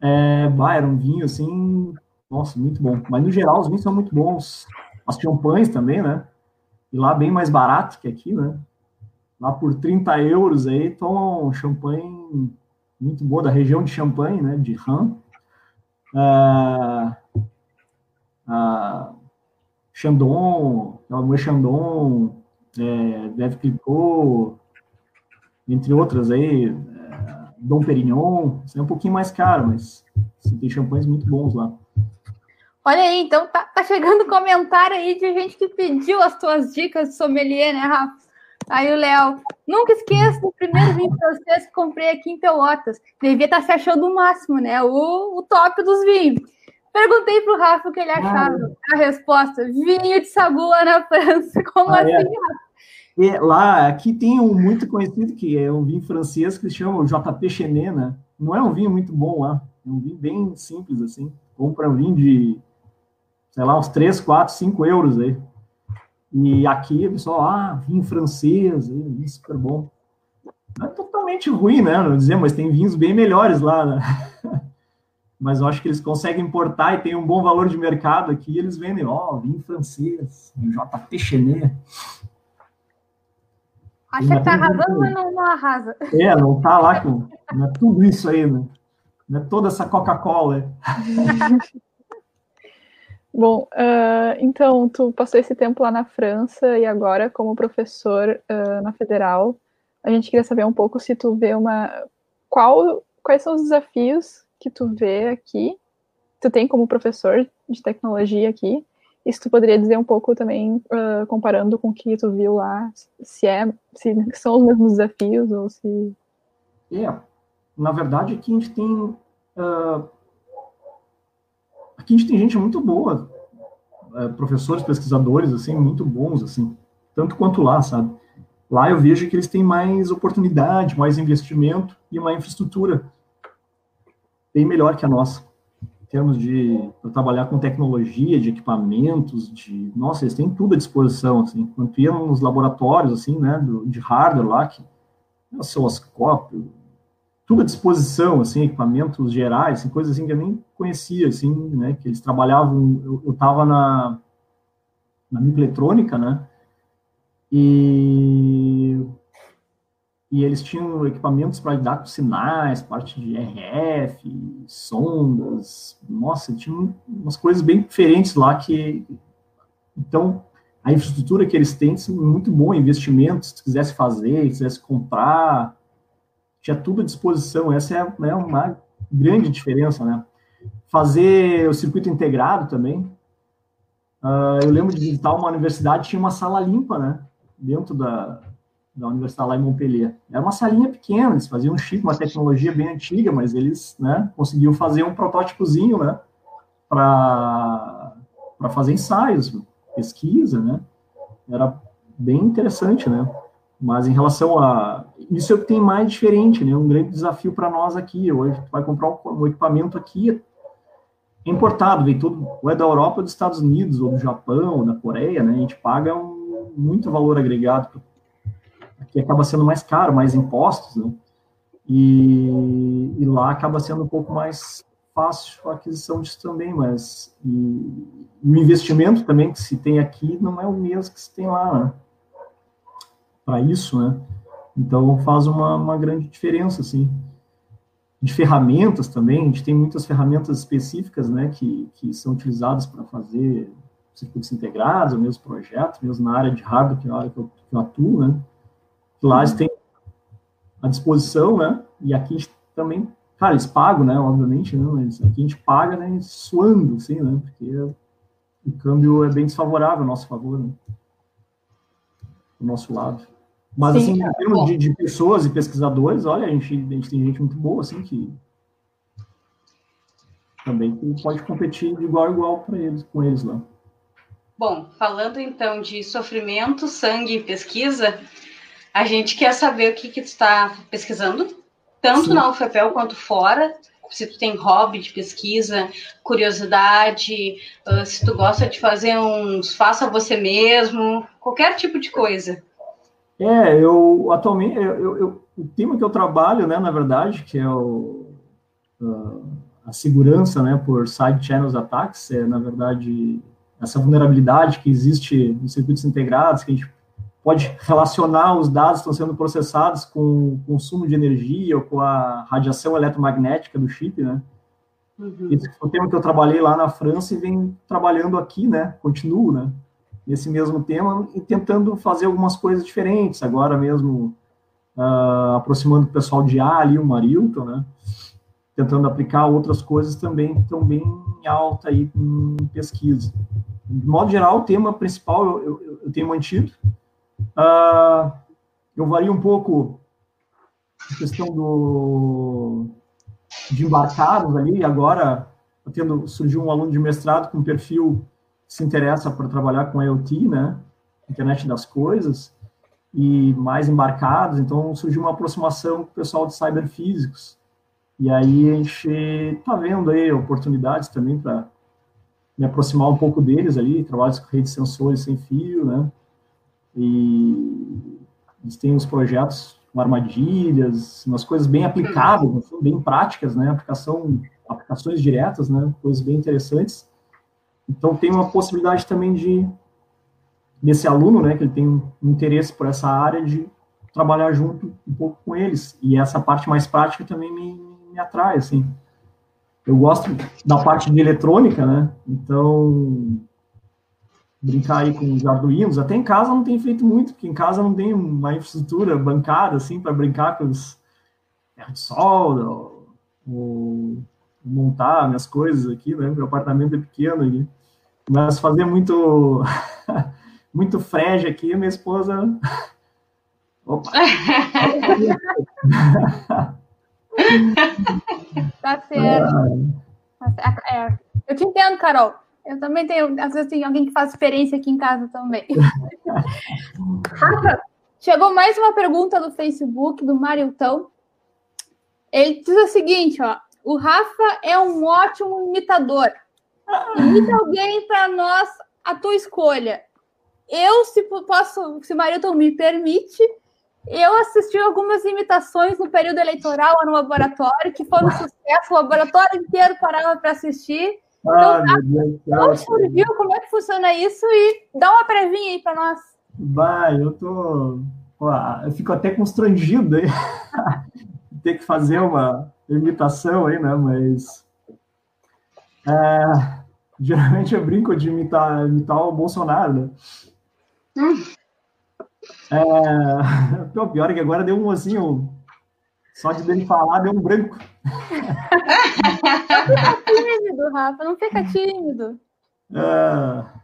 É, bah, era um vinho assim, nossa, muito bom. Mas no geral os vinhos são muito bons. As champanhes também, né? E lá bem mais barato que aqui, né? Lá por 30 euros aí tomam champanhe muito boa da região de Champagne, né? De Ram. É, a Chandon, Moët Chandon, é, Deve Clicquot, entre outras aí, é, Dom Perignon, é um pouquinho mais caro, mas tem champanhes muito bons lá. Olha aí, então tá, tá chegando comentário aí de gente que pediu as tuas dicas de sommelier, né, Rafa? Aí o Léo, nunca esqueça do primeiro vinho francês que comprei aqui em Pelotas. Devia estar tá se achando o máximo, né? O, o top dos vinhos. Perguntei pro Rafa o que ele achava. Ah, a resposta: vinho de Sagua na França. Como ah, é? assim, é. Rafa? E lá, aqui tem um muito conhecido que é um vinho francês que se chama JP Chenet, né? Não é um vinho muito bom lá, é um vinho bem simples assim. Compra um vinho de, sei lá, uns 3, 4, 5 euros aí. E aqui o pessoal, ah, vinho francês, vinho super bom. Não é totalmente ruim, né? Não dizer, mas tem vinhos bem melhores lá, né? mas eu acho que eles conseguem importar e tem um bom valor de mercado aqui. eles vendem, ó, oh, vinho francês, JP Chenet. Acha que tá arrasando, mas não, não arrasa. É, não tá lá com não é tudo isso aí, né? Não é toda essa Coca-Cola. Bom, uh, então, tu passou esse tempo lá na França e agora como professor uh, na Federal, a gente queria saber um pouco se tu vê uma... Qual, quais são os desafios que tu vê aqui, tu tem como professor de tecnologia aqui, E se tu poderia dizer um pouco também, uh, comparando com o que tu viu lá, se é, se são os mesmos desafios ou se. É, na verdade aqui a gente tem. Aqui a gente tem gente muito boa, uh, professores, pesquisadores, assim, muito bons, assim, tanto quanto lá, sabe? Lá eu vejo que eles têm mais oportunidade, mais investimento e uma infraestrutura bem melhor que a nossa. Em termos de trabalhar com tecnologia, de equipamentos, de... Nossa, eles têm tudo à disposição, assim. Quando tu ia nos laboratórios, assim, né, do, de hardware lá, que... Osciloscópio, tudo à disposição, assim, equipamentos gerais, assim, coisas assim que eu nem conhecia, assim, né, que eles trabalhavam... Eu estava na, na microeletrônica, né, e, e eles tinham equipamentos para lidar com sinais, parte de RF, sondas, nossa, tinha umas coisas bem diferentes lá que, então, a infraestrutura que eles têm é muito boa, investimentos, se quisesse fazer, se quisesse comprar, tinha tudo à disposição, essa é né, uma grande diferença, né? Fazer o circuito integrado também, uh, eu lembro de visitar uma universidade, tinha uma sala limpa, né? dentro da, da universidade lá em Montpellier. Era uma salinha pequena, eles faziam um chip, uma tecnologia bem antiga, mas eles né, conseguiam fazer um protótipozinho né, para fazer ensaios, pesquisa, né? Era bem interessante, né? Mas em relação a. Isso é o que tem mais diferente, né? Um grande desafio para nós aqui. Hoje, tu vai comprar um, equipamento aqui importado, vem tudo, ou é da Europa, ou dos Estados Unidos, ou do Japão, ou da Coreia, né? A gente paga um muito valor agregado, que acaba sendo mais caro, mais impostos, né? E, e, lá acaba sendo um pouco mais fácil a aquisição disso também, mas e, e o investimento também que se tem aqui não é o mesmo que se tem lá, né? Para isso, né? Então faz uma, uma grande diferença, assim. De ferramentas também, a gente tem muitas ferramentas específicas, né, que, que são utilizadas para fazer circuitos integrados, ou mesmo projetos, mesmo na área de hardware, que é a área que eu, que eu atuo, né? Lá eles têm à disposição, né? E aqui a gente também, cara, eles pagam, né? Obviamente, né? Mas aqui a gente paga, né? Suando, assim, né? Porque o câmbio é bem desfavorável ao nosso favor, né? Do nosso lado. Mas, Sim, assim, em termos de, de, pessoas e pesquisadores, olha, a gente, a gente tem gente muito boa, assim, que também pode competir de igual a igual para eles, com eles lá. Bom, falando então de sofrimento, sangue e pesquisa, a gente quer saber o que, que tu está pesquisando, tanto Sim. na UFPEL quanto fora, se tu tem hobby de pesquisa, curiosidade, uh, se tu gosta de fazer uns faça você mesmo, qualquer tipo de coisa. É, eu atualmente, eu, eu, o tema que eu trabalho, né, na verdade, que é o, uh, a segurança, né, por side channels attacks, é, na verdade, essa vulnerabilidade que existe nos circuitos integrados, que a gente pode relacionar os dados que estão sendo processados com o consumo de energia ou com a radiação eletromagnética do chip, né? Uhum. Esse foi o tema que eu trabalhei lá na França e venho trabalhando aqui, né? Continuo, né? Nesse mesmo tema e tentando fazer algumas coisas diferentes. Agora mesmo, uh, aproximando o pessoal de A ali, o Marilton, né? Tentando aplicar outras coisas também que estão bem alta aí em pesquisa de modo geral, o tema principal eu, eu, eu tenho mantido. Uh, eu vario um pouco a questão do, de embarcados ali. Agora, tendo surgiu um aluno de mestrado com perfil se interessa para trabalhar com IoT, né? Internet das coisas, e mais embarcados. Então, surgiu uma aproximação com o pessoal de cyberfísicos. E aí a gente está vendo aí oportunidades também para me aproximar um pouco deles ali, trabalho com rede de sensores sem fio, né? E eles têm uns projetos com armadilhas, umas coisas bem aplicadas, bem práticas, né? Aplicação, aplicações diretas, né? Coisas bem interessantes. Então tem uma possibilidade também de desse aluno, né? Que ele tem um interesse por essa área de trabalhar junto um pouco com eles. E essa parte mais prática também me, me atrai, assim eu gosto da parte de eletrônica, né? Então, brincar aí com os arduinos. Até em casa não tem feito muito, porque em casa não tem uma infraestrutura bancada, assim, para brincar com os ferro de solda, ou, ou, montar minhas coisas aqui, né? Meu apartamento é pequeno aqui. Mas fazer muito, muito frege aqui, minha esposa. Opa! tá certo. É, eu te entendo, Carol. Eu também tenho, às vezes tem alguém que faz experiência aqui em casa também. Rafa, chegou mais uma pergunta no Facebook do Mariltão. Ele diz o seguinte, ó. O Rafa é um ótimo imitador. Imita alguém para nós a tua escolha. Eu, se posso, se o Marilton me permite, eu assisti algumas imitações no período eleitoral no laboratório, que foram um sucesso, o laboratório inteiro parava para assistir. Então, ah, como surgiu, como é que funciona isso? E dá uma previnha aí para nós. Vai, eu tô. eu fico até constrangido aí. ter que fazer uma imitação aí, né? Mas. É, geralmente eu brinco de imitar, imitar o Bolsonaro, né? Hum. É, o pior é que agora deu um assim, só de dele falar, deu um branco. não fica tímido, Rafa, não fica tímido. É,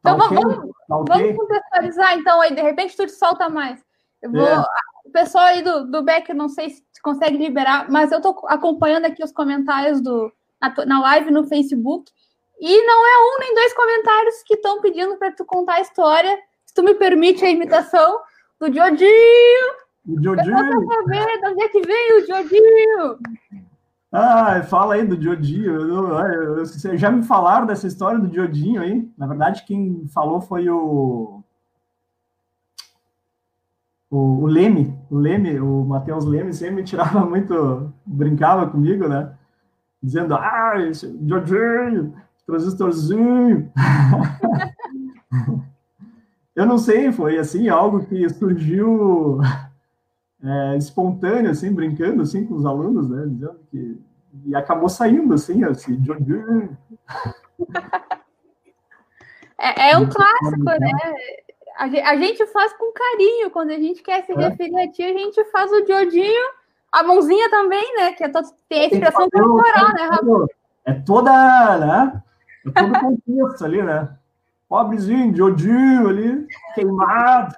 então tá vamos, okay? tá okay? vamos contextualizar, então, aí de repente tu te solta mais. Eu vou, é. O pessoal aí do, do Beck, não sei se consegue liberar, mas eu tô acompanhando aqui os comentários do, na, na live no Facebook. E não é um nem dois comentários que estão pedindo para tu contar a história. Se tu me permite a imitação do Diodinho. O Diodinho. Ver, de onde é que veio o Diodinho? Ah, fala aí do Diodinho. Vocês já me falaram dessa história do Diodinho aí. Na verdade, quem falou foi o. O, o Leme, o Leme, o Matheus Leme sempre me tirava muito, brincava comigo, né? Dizendo, ah, esse Diodinho, transistorzinho. Eu não sei, foi assim, algo que surgiu é, espontâneo, assim, brincando assim com os alunos, né? Dizendo que e acabou saindo assim, assim, de é, é um clássico, né? A gente faz com carinho, quando a gente quer se é. referir a ti, a gente faz o Diodinho, a mãozinha também, né? Que é todo, tem a expressão corporal, né, Rafa? É toda, né? É todo contexto ali, né? Pobrezinho, Diodinho ali, queimado.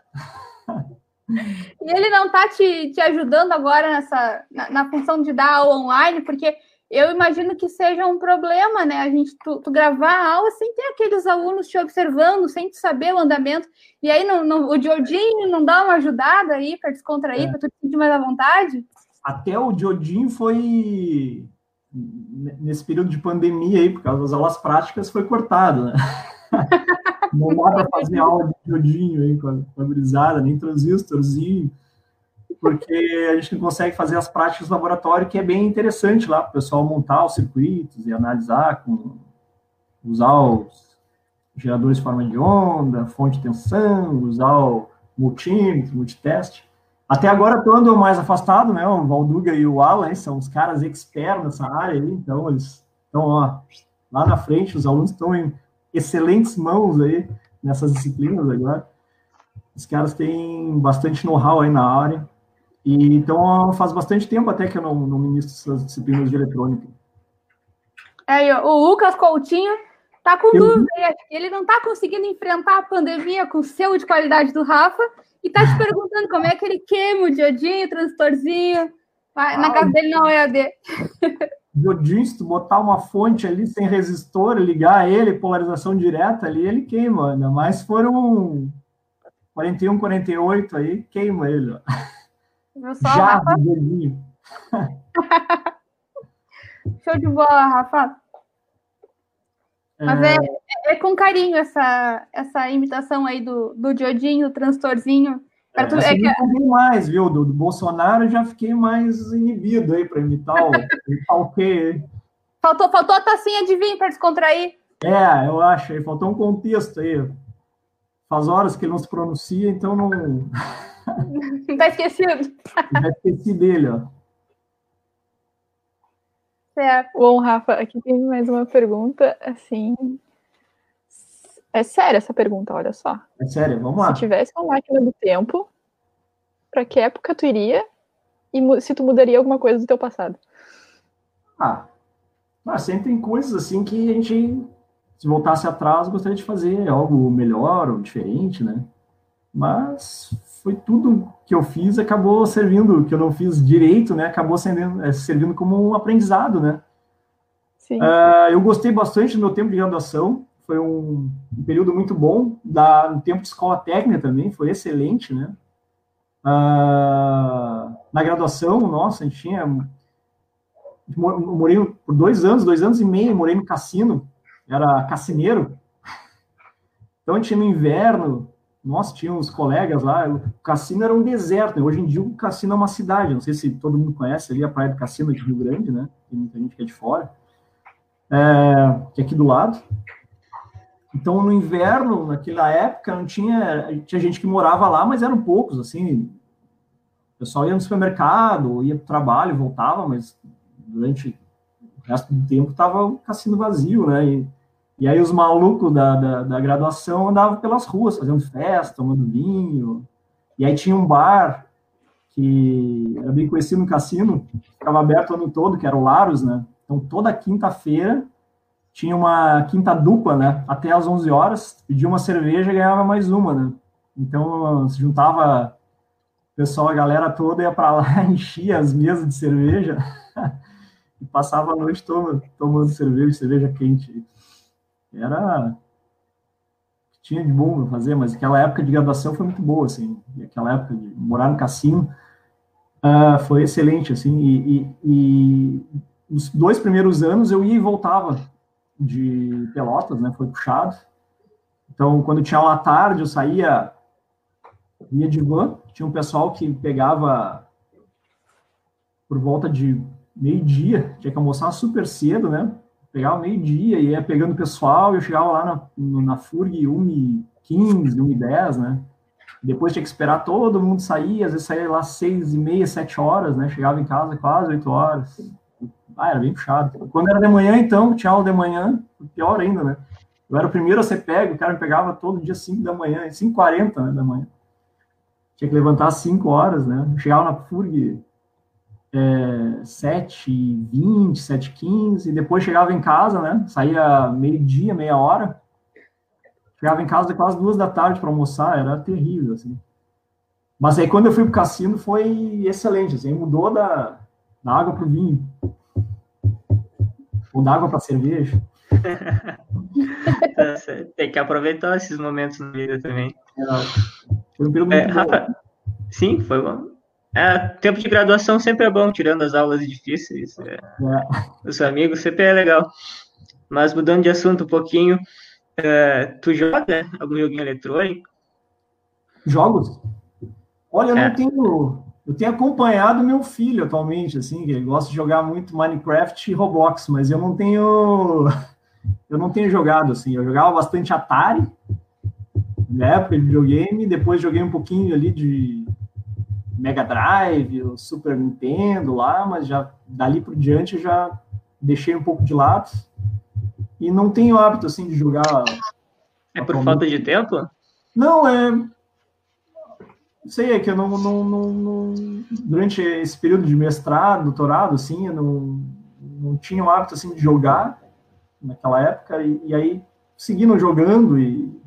E ele não está te, te ajudando agora nessa, na, na, função de dar aula online, porque eu imagino que seja um problema, né? A gente tu, tu, gravar a aula sem ter aqueles alunos te observando, sem te saber o andamento. E aí no, no, o Diodinho não dá uma ajudada aí para descontrair, é. para tu te sentir mais à vontade? Até o Diodinho foi nesse período de pandemia aí, por causa das aulas práticas, foi cortado, né? não dá para fazer aula de diodinho aí com a, com brisada, nem transistorzinho, porque a gente não consegue fazer as práticas do laboratório, que é bem interessante lá para o pessoal montar os circuitos e analisar, com, usar os geradores de forma de onda, fonte de tensão, usar o multímetro, multiteste. Até agora estou andando mais afastado, né? O Valduga e o Alan são os caras expertos nessa área aí, então eles estão lá na frente, os alunos estão em excelentes mãos aí nessas disciplinas agora. Os caras têm bastante know-how aí na área. E, então, faz bastante tempo até que eu não, não ministro essas disciplinas de eletrônica. É, o Lucas Coutinho tá com eu... dúvida. Ele não tá conseguindo enfrentar a pandemia com o selo de qualidade do Rafa e tá te perguntando como é que ele queima o diodinho, o transistorzinho. Na ah, casa dele não é AD. Diodinho, se tu botar uma fonte ali sem resistor, ligar ele, polarização direta ali, ele queima, ainda mais se for um 41, 48 aí, queima ele. Já, Rafa. Show de bola, Rafa. Mas é, é, é, com carinho essa, essa imitação aí do, do diodinho, do transtorzinho. É, tu, é que... mais, viu? Do, do, Bolsonaro já fiquei mais inibido aí para imitar o, imitar o quê? Faltou, faltou a tacinha de vinho para descontrair. É, eu acho. Aí faltou um contexto aí. Faz horas que ele não se pronuncia, então não. tá esquecido. Já esqueci dele, ó. Certo. Bom, Rafa, aqui tem mais uma pergunta, assim, é séria essa pergunta, olha só. É sério, vamos lá. Se tivesse uma máquina do tempo, para que época tu iria e se tu mudaria alguma coisa do teu passado? Ah, mas sempre tem coisas assim que a gente se voltasse atrás, gostaria de fazer algo melhor ou diferente, né? Mas foi tudo que eu fiz acabou servindo, que eu não fiz direito, né? Acabou sendo, é, servindo como um aprendizado, né? Sim. Uh, eu gostei bastante do meu tempo de graduação, foi um, um período muito bom, da, no tempo de escola técnica também, foi excelente, né? Uh, na graduação, nossa, a gente tinha. Morei por dois anos, dois anos e meio, morei no cassino, era cassineiro. Então a gente tinha no inverno, nossa, tinha uns colegas lá, o cassino era um deserto, né? hoje em dia o cassino é uma cidade, não sei se todo mundo conhece ali a Praia do Cassino de Rio Grande, né? Tem muita gente que é de fora, é, que é aqui do lado. Então, no inverno, naquela época, não tinha, tinha gente que morava lá, mas eram poucos, assim, o pessoal ia no supermercado, ia para o trabalho, voltava, mas durante o resto do tempo estava o cassino vazio, né? E, e aí os malucos da, da, da, graduação andavam pelas ruas, fazendo festa, tomando vinho. E aí tinha um bar que era bem conhecido no cassino, ficava aberto o ano todo, que era o Laros, né? Então toda quinta-feira tinha uma quinta dupla, né? Até às 11 horas, pedia uma cerveja e ganhava mais uma, né? Então se juntava o pessoal, a galera toda ia para lá, enchia as mesas de cerveja e passava a noite toda tomando cerveja, cerveja quente era tinha de bom fazer, mas aquela época de graduação foi muito boa, assim, e aquela época de morar no cassino uh, foi excelente, assim, e, e, e, os dois primeiros anos eu ia e voltava de Pelotas, né, foi puxado, então quando tinha à tarde eu saía, ia de van, tinha um pessoal que pegava por volta de meio-dia, tinha que almoçar super cedo, né, pegava meio-dia e ia pegando o pessoal, eu chegava lá na, na FURG 1h15, 1h10, né? Depois tinha que esperar todo mundo sair, às vezes saía lá seis e meia, sete horas, né? Chegava em casa quase oito horas. Ah, era bem puxado. Quando era de manhã, então, tinha aula de manhã, pior ainda, né? Eu era o primeiro a ser pego, o cara me pegava todo dia 5 da manhã, 5h40 né, da manhã. Tinha que levantar às 5 horas, né? Chegava na FURG é, 7 20 7 15 depois chegava em casa, né? Saía meio-dia, meia hora. Chegava em casa quase duas da tarde para almoçar, era terrível, assim. Mas aí quando eu fui pro cassino foi excelente, assim, mudou da, da água pro vinho. Ou da água para cerveja. Tá Tem que aproveitar esses momentos na vida também. É, foi um período é, muito é, Rafa, Sim, foi bom. É, tempo de graduação sempre é bom, tirando as aulas difíceis. É, é. Os amigos sempre é legal. Mas mudando de assunto um pouquinho, é, tu joga algum joguinho eletrônico? Jogos? Olha, eu não é. tenho. Eu tenho acompanhado meu filho atualmente, assim, que ele gosta de jogar muito Minecraft e Roblox, mas eu não tenho. Eu não tenho jogado, assim. Eu jogava bastante Atari, na época de videogame, depois joguei um pouquinho ali de Mega Drive, o Super Nintendo lá, mas já dali por diante eu já deixei um pouco de lado e não tenho hábito assim de jogar. É por falta de tempo? Não, é. Sei, é que eu não, não, não, não, Durante esse período de mestrado, doutorado, assim, eu não, não tinha o hábito assim de jogar naquela época, e, e aí seguindo jogando e.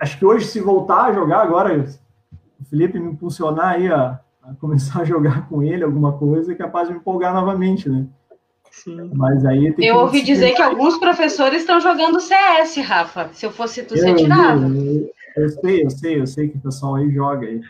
Acho que hoje, se voltar a jogar agora, o Felipe me impulsionar aí a, a, começar a jogar com ele alguma coisa, é capaz de me empolgar novamente, né? Sim. Mas aí Eu ouvi dizer que alguns professores estão jogando CS, Rafa. Se eu fosse tu, você tirava. Eu, eu, sei, eu sei, eu sei que o pessoal aí joga aí.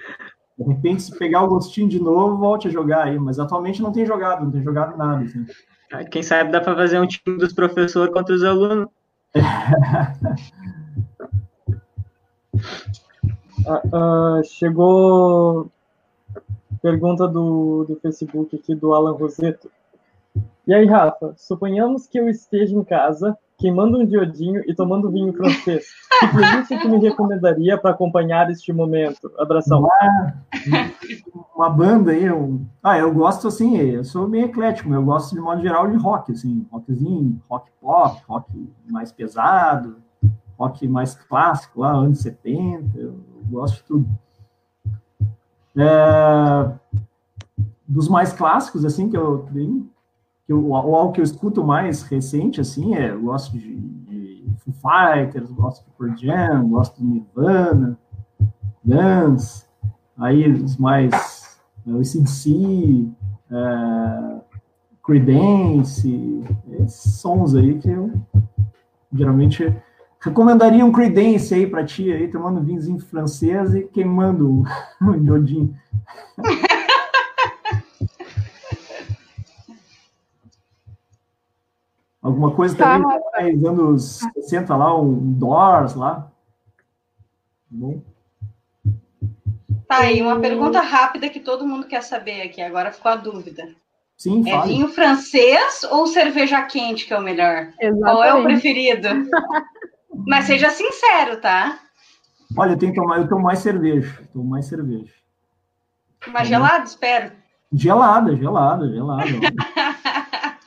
De repente, se pegar o gostinho de novo, volte a jogar aí. Mas atualmente não tem jogado, não tem jogado nada. Assim. Ah, quem sabe dá para fazer um time dos professores contra os alunos. Uh, chegou pergunta do, do Facebook aqui do Alan Roseto. E aí, Rafa, suponhamos que eu esteja em casa, queimando um diodinho e tomando vinho francês. Que playlist que me recomendaria para acompanhar este momento? Abração. Uma banda aí, eu, ah, eu gosto assim, eu sou meio eclético, eu gosto de modo geral de rock, assim, rockzinho, rock pop, rock mais pesado, rock mais clássico, lá, anos 70, eu gosto de tudo. É, dos mais clássicos, assim, que eu tenho, que eu, ou algo que eu escuto mais recente, assim, é, eu gosto de, de Foo Fighters, gosto de Pearl Jam, gosto de Nirvana, Guns, aí os mais, é, o CDC, é, Creedence, esses sons aí que eu geralmente recomendaria um Creedence aí para ti aí, tomando vinhozinho francês e queimando o iodinho. Alguma coisa tá. também mais anos 60 lá, um Doors lá. Tá bom. Tá aí, uma pergunta rápida que todo mundo quer saber aqui, agora ficou a dúvida. Sim, é vinho francês ou cerveja quente que é o melhor? Exatamente. Qual é o preferido? Mas seja sincero, tá? Olha, eu tenho que tomar, eu tomo mais cerveja. Tomo mais cerveja. Mais gelado, espero. Gelada, gelada, gelada.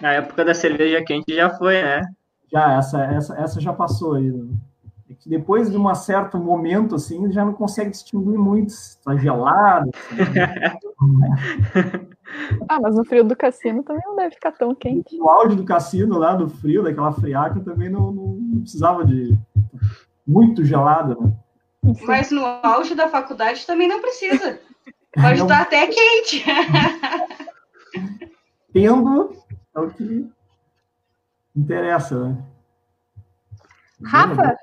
Na época da cerveja quente já foi, né? Já, essa, essa, essa já passou aí. Né? É que depois de um certo momento, assim, já não consegue distinguir muito se está gelado. ah, mas o frio do cassino também não deve ficar tão quente. O áudio do cassino lá, do frio, daquela friaca, também não, não, não precisava de muito gelado, né? Mas no auge da faculdade também não precisa. Pode estar até quente. Tendo é o que interessa, né? Rafa,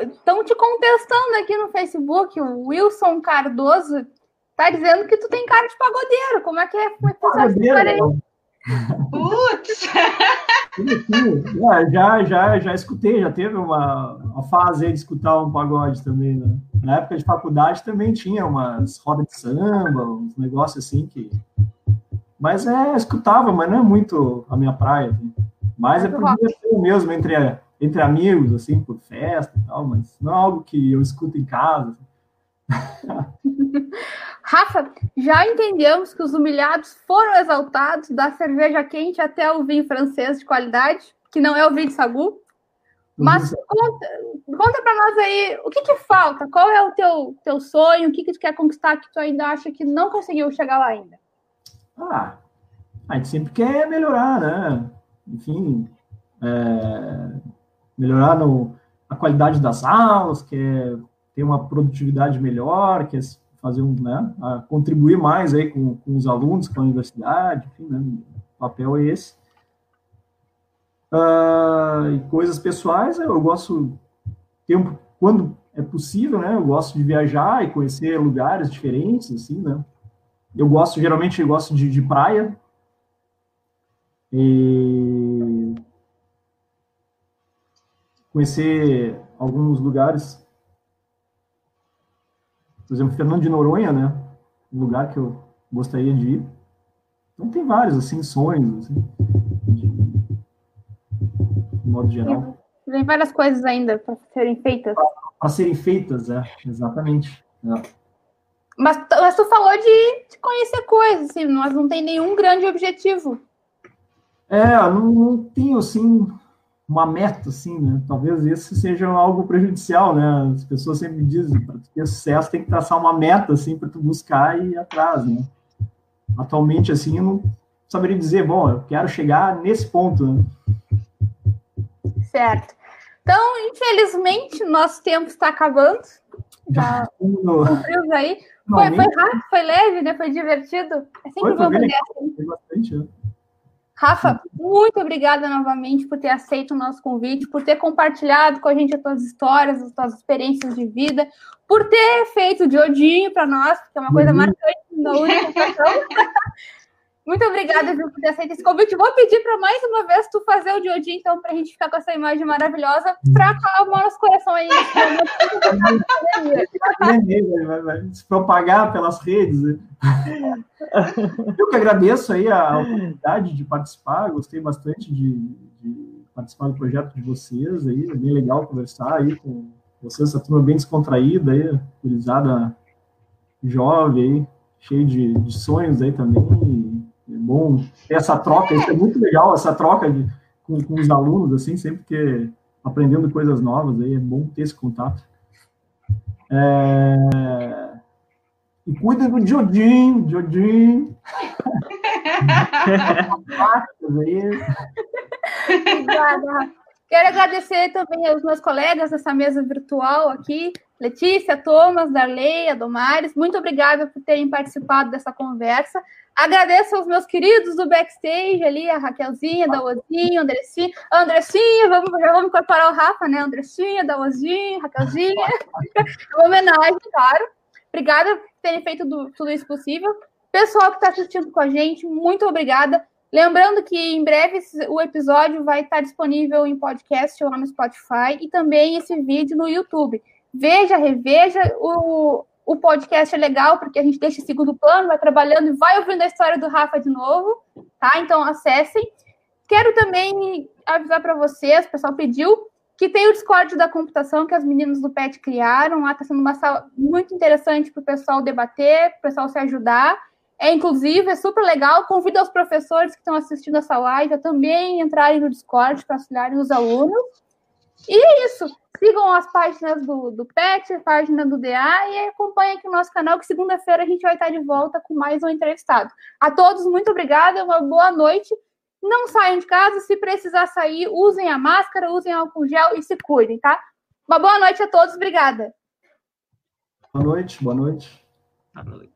estão te contestando aqui no Facebook, o Wilson Cardoso tá dizendo que tu tem cara de pagodeiro. Como é que é? Como é que pagodeiro, Putz! É, já, já, já escutei, já teve uma, uma fase de escutar um pagode também, né? Na época de faculdade também tinha umas rodas de samba, uns negócios assim que mas é, escutava, mas não é muito a minha praia. Assim. Mas é por diversão mesmo, entre, entre amigos, assim, por festa e tal, mas não é algo que eu escuto em casa. Rafa, já entendemos que os humilhados foram exaltados da cerveja quente até o vinho francês de qualidade, que não é o vinho de sagu. Mas conta, conta para nós aí, o que, que falta? Qual é o teu, teu sonho? O que, que tu quer conquistar que tu ainda acha que não conseguiu chegar lá ainda? Ah, a gente sempre quer melhorar, né? Enfim, é, melhorar no, a qualidade das aulas, quer ter uma produtividade melhor, quer fazer um, né, contribuir mais aí com, com os alunos, com a universidade, enfim, né, o papel é esse. Uh, e coisas pessoais, eu gosto, tempo, quando é possível, né, eu gosto de viajar e conhecer lugares diferentes, assim, né, eu gosto, geralmente, eu gosto de, de praia. E conhecer alguns lugares. Por exemplo, Fernando de Noronha, né? Um lugar que eu gostaria de ir. Então tem vários, assim, sonhos, assim, de, de modo geral. Tem várias coisas ainda para serem feitas. Para serem feitas, é, exatamente. É. Mas, mas tu falou de, de conhecer coisas, assim, mas não tem nenhum grande objetivo. É, não, não tenho, assim, uma meta, assim, né? Talvez esse seja algo prejudicial, né? As pessoas sempre dizem, para ter sucesso tem que traçar uma meta, assim, para tu buscar e ir atrás, né? Atualmente, assim, eu não saberia dizer, bom, eu quero chegar nesse ponto, né? Certo. Então, infelizmente, nosso tempo está acabando. Já cumprimos aí. Foi, foi rápido, foi leve, né? Foi divertido. É sempre foi, bom poder assim. Bastante, né? Rafa, muito obrigada novamente por ter aceito o nosso convite, por ter compartilhado com a gente as tuas histórias, as tuas experiências de vida, por ter feito o Diodinho para nós, que é uma coisa uhum. marcante na última Muito obrigada viu, por ter aceito esse convite. Vou pedir para mais uma vez tu fazer o Diodinho, então, para a gente ficar com essa imagem maravilhosa, para acalmar nosso coração aí. vai, vai se propagar pelas redes. Né? Eu que agradeço aí a oportunidade de participar, gostei bastante de, de participar do projeto de vocês aí, é bem legal conversar aí com vocês, essa turma bem descontraída aí, utilizada jovem aí, cheio de, de sonhos aí também, é bom ter essa troca, isso é muito legal, essa troca de, com, com os alunos, assim, sempre que aprendendo coisas novas, aí é bom ter esse contato. É... E cuida do Jodin, Jodin. Obrigada. Quero agradecer também aos meus colegas dessa mesa virtual aqui, Letícia, Thomas, Darley, Adomares. Muito obrigada por terem participado dessa conversa. Agradeço aos meus queridos do backstage ali, a Raquelzinha, da Ozinho, Andressinha. Andressinha, vamos, já vamos incorporar o Rafa, né? Andressinha, da Ozinho, Raquelzinha. Homenagem, claro. Obrigada por terem feito do, tudo isso possível. Pessoal que está assistindo com a gente, muito obrigada. Lembrando que em breve o episódio vai estar disponível em podcast lá no Spotify e também esse vídeo no YouTube. Veja, reveja, o, o podcast é legal porque a gente deixa em segundo plano, vai trabalhando e vai ouvindo a história do Rafa de novo, tá? Então acessem. Quero também avisar para vocês, o pessoal pediu, que tem o Discord da computação que as meninas do PET criaram. Lá está sendo uma sala muito interessante para o pessoal debater, para o pessoal se ajudar. É inclusive, é super legal. Convido os professores que estão assistindo essa live a também entrarem no Discord para auxiliarem os alunos. E é isso. Sigam as páginas do, do PET, a página do DA e acompanhem aqui o nosso canal, que segunda-feira a gente vai estar de volta com mais um entrevistado. A todos, muito obrigada, uma boa noite. Não saiam de casa, se precisar sair, usem a máscara, usem álcool gel e se cuidem, tá? Uma boa noite a todos, obrigada. Boa noite, boa noite. Boa noite.